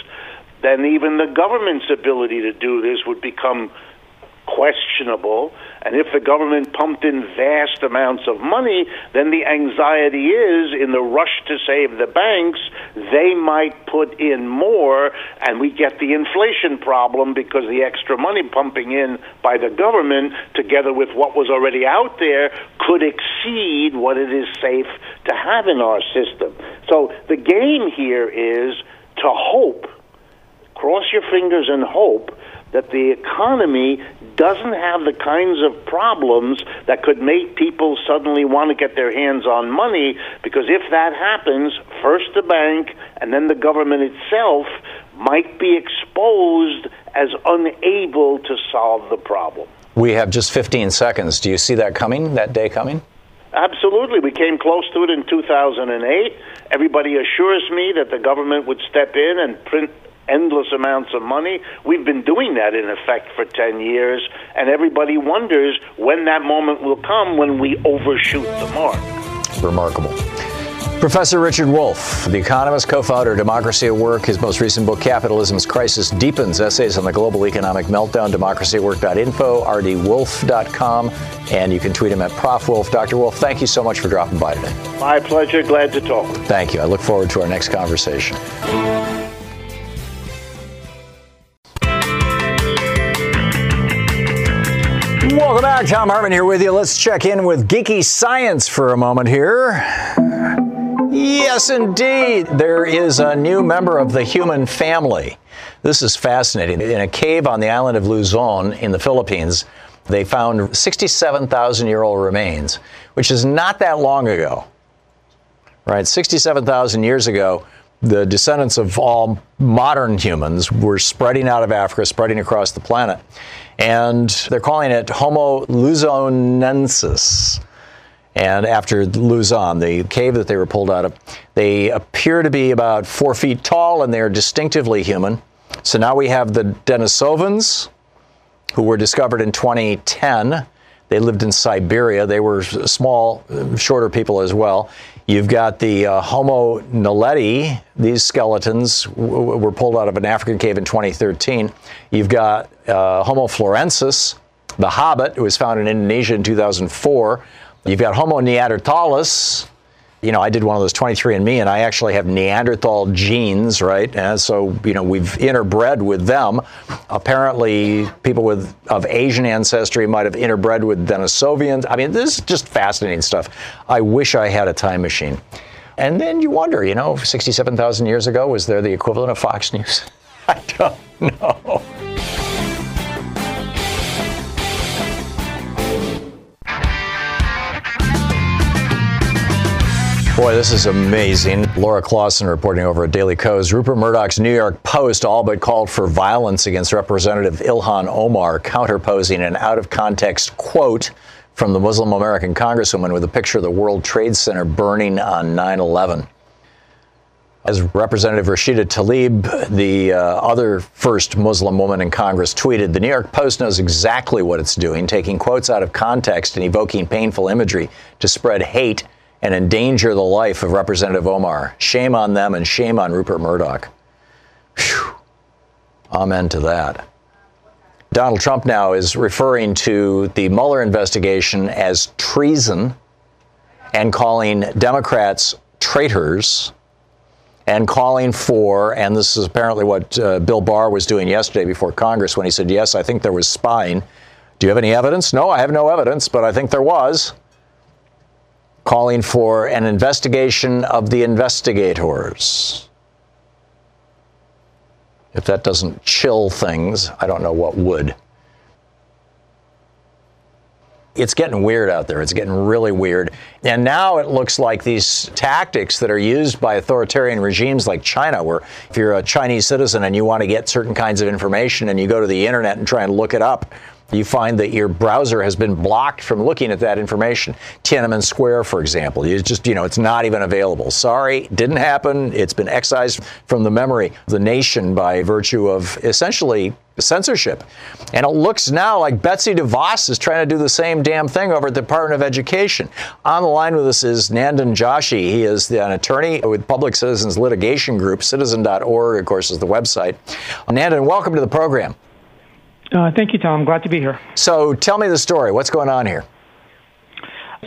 then even the government's ability to do this would become questionable. And if the government pumped in vast amounts of money, then the anxiety is in the rush to save the banks, they might put in more, and we get the inflation problem because the extra money pumping in by the government, together with what was already out there, could exceed what it is safe to have in our system. So the game here is to hope, cross your fingers and hope that the economy doesn't have the kinds of problems that could make people suddenly want to get their hands on money because if that happens, first the bank and then the government itself might be exposed as unable to solve the problem. We have just 15 seconds. Do you see that coming, that day coming? Absolutely. We came close to it in 2008. Everybody assures me that the government would step in and print endless amounts of money. We've been doing that in effect for 10 years, and everybody wonders when that moment will come when we overshoot the mark. Remarkable. Professor Richard Wolff, the economist, co founder of Democracy at Work. His most recent book, Capitalism's Crisis Deepens Essays on the Global Economic Meltdown, democracyatwork.info, rdwolff.com, and you can tweet him at Prof. Wolff. Dr. Wolff, thank you so much for dropping by today. My pleasure. Glad to talk. Thank you. I look forward to our next conversation. Back. Thom Hartmann here with you. Let's check in with geeky science for a moment here. Yes, indeed. There is a new member of the human family. This is fascinating. In a cave on the island of Luzon in the Philippines, they found 67,000 year old remains, which is not that long ago. Right? 67,000 years ago, the descendants of all modern humans were spreading out of Africa, spreading across the planet. And they're calling it Homo luzonensis. And after Luzon, the cave that they were pulled out of, they appear to be about four feet tall and they're distinctively human. So now we have the Denisovans, who were discovered in 2010. They lived in Siberia. They were small, shorter people as well. You've got the uh, Homo naledi. These skeletons w- were pulled out of an African cave in 2013. You've got uh, Homo florensis, the Hobbit, who was found in Indonesia in 2004. You've got Homo neanderthalis, you know, I did one of those 23andMe, and I actually have Neanderthal genes, right? And so, you know, we've interbred with them. Apparently, people with of Asian ancestry might have interbred with Denisovans. I mean, this is just fascinating stuff. I wish I had a time machine. And then you wonder, you know, 67,000 years ago, was there the equivalent of Fox News? I don't know. Boy, this is amazing. Laura Clawson reporting over at Daily Kos. Rupert Murdoch's New York Post all but called for violence against Representative Ilhan Omar, counterposing an out of context quote from the Muslim American Congresswoman with a picture of the World Trade Center burning on 9 11. As Representative Rashida Tlaib, the uh, other first Muslim woman in Congress, tweeted, the New York Post knows exactly what it's doing, taking quotes out of context and evoking painful imagery to spread hate and endanger the life of Representative Omar. Shame on them and shame on Rupert Murdoch. Whew. Amen to that. Donald Trump now is referring to the Mueller investigation as treason and calling Democrats traitors and calling for, and this is apparently what uh, Bill Barr was doing yesterday before Congress when he said, Yes, I think there was spying. Do you have any evidence? No, I have no evidence, but I think there was calling for an investigation of the investigators. If that doesn't chill things, I don't know what would. It's getting weird out there. It's getting really weird. And now it looks like these tactics that are used by authoritarian regimes like China, where if you're a Chinese citizen and you want to get certain kinds of information and you go to the internet and try and look it up, you find that your browser has been blocked from looking at that information. Tiananmen Square, for example, you just, you know, it's not even available. Sorry, didn't happen. It's been excised from the memory of the nation by virtue of essentially censorship. And it looks now like Betsy DeVos is trying to do the same damn thing over at the Department of Education. On the line with us is Nandan Joshi. He is an attorney with Public Citizens Litigation Group. Citizen.org, of course, is the website. Nandan, welcome to the program. Uh, thank you, Thom. Glad to be here. So tell me the story. What's going on here?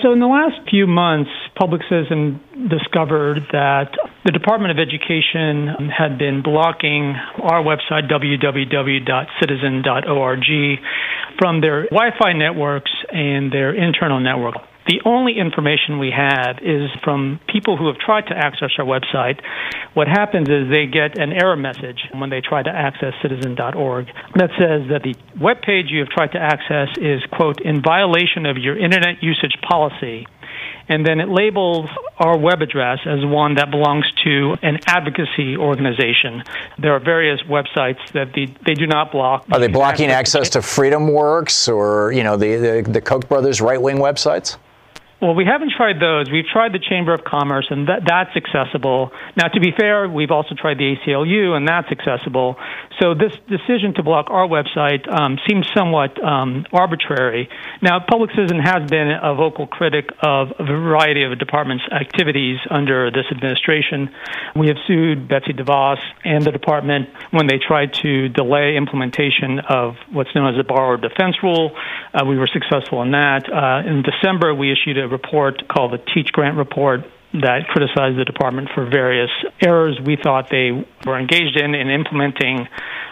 So, in the last few months, Public Citizen discovered that the Department of Education had been blocking our website, www.citizen.org, from their Wi Fi networks and their internal network. The only information we have is from people who have tried to access our website. What happens is they get an error message when they try to access citizen.org that says that the web page you have tried to access is, quote, in violation of your internet usage policy and then it labels our web address as one that belongs to an advocacy organization. There are various websites that the, they do not block. Are they blocking access to FreedomWorks or you know the the, the Koch brothers right wing websites? Well, we haven't tried those. We've tried the Chamber of Commerce, and that, that's accessible. Now, to be fair, we've also tried the ACLU, and that's accessible. So this decision to block our website um, seems somewhat um, arbitrary. Now, Public Citizen has been a vocal critic of a variety of departments' activities under this administration. We have sued Betsy DeVos and the department when they tried to delay implementation of what's known as the borrower defense rule. Uh, we were successful in that. Uh, in December, we issued a report called the Teach Grant Report that criticized the department for various errors we thought they were engaged in in implementing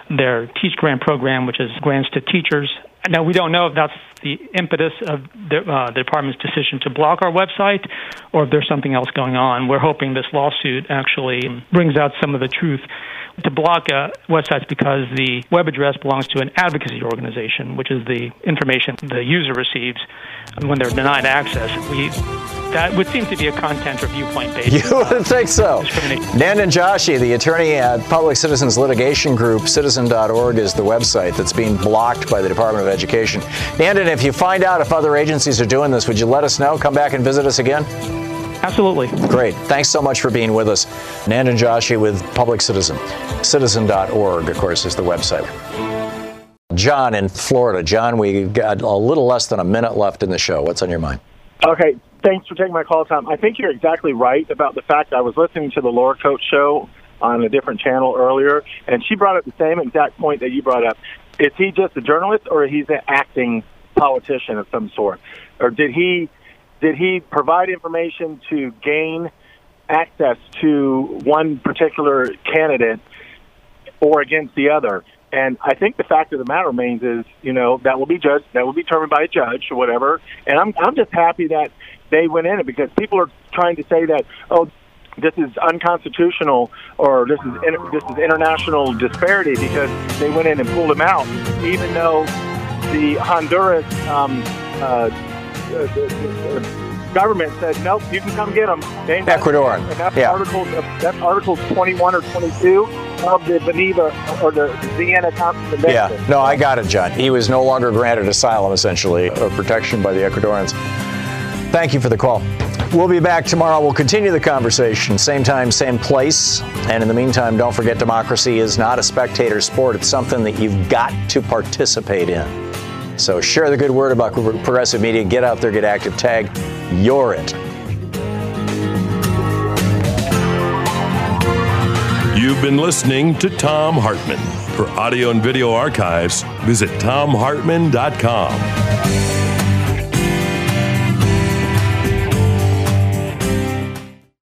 their Teach Grant program, which is grants to teachers. Now, we don't know if that's the impetus of the, uh, the department's decision to block our website or if there's something else going on. We're hoping this lawsuit actually brings out some of the truth to block uh, websites because the web address belongs to an advocacy organization, which is the information the user receives when they're denied access. We that would seem to be a content or viewpoint based. You would think so. Nandan Joshi, the attorney at Public Citizens Litigation Group, citizen.org is the website that's being blocked by the Department of Education. Nandan, if you find out if other agencies are doing this, would you let us know? Come back and visit us again? Absolutely. Great. Thanks so much for being with us. Nandan Joshi with Public Citizen. Citizen.org, of course, is the website. John in Florida. John, we got a little less than a minute left in the show. What's on your mind? Okay, thanks for taking my call, Thom. I think you're exactly right about the fact I was listening to the Laura Coates show on a different channel earlier, and she brought up the same exact point that you brought up. Is he just a journalist, or he's an acting politician of some sort, or did he did he provide information to gain access to one particular candidate or against the other? And I think the fact of the matter remains is, you know, that will be judged, that will be determined by a judge or whatever. And I'm I'm just happy that they went in it because people are trying to say that, oh, this is unconstitutional or this is this is international disparity because they went in and pulled him out, even though the Honduras um, uh, government said, nope, you can come get them. Ecuador. And that's yeah. Article, that's Article 21 or 22 of the Geneva or the Vienna Convention. Yeah, no, I got it, John. He was no longer granted asylum, essentially, or protection by the Ecuadorians. Thank you for the call. We'll be back tomorrow. We'll continue the conversation, same time, same place. And in the meantime, don't forget democracy is not a spectator sport. It's something that you've got to participate in. So share the good word about progressive media. Get out there, get active, tag. You're it. You've been listening to Thom Hartmann. For audio and video archives, visit thomhartmann.com.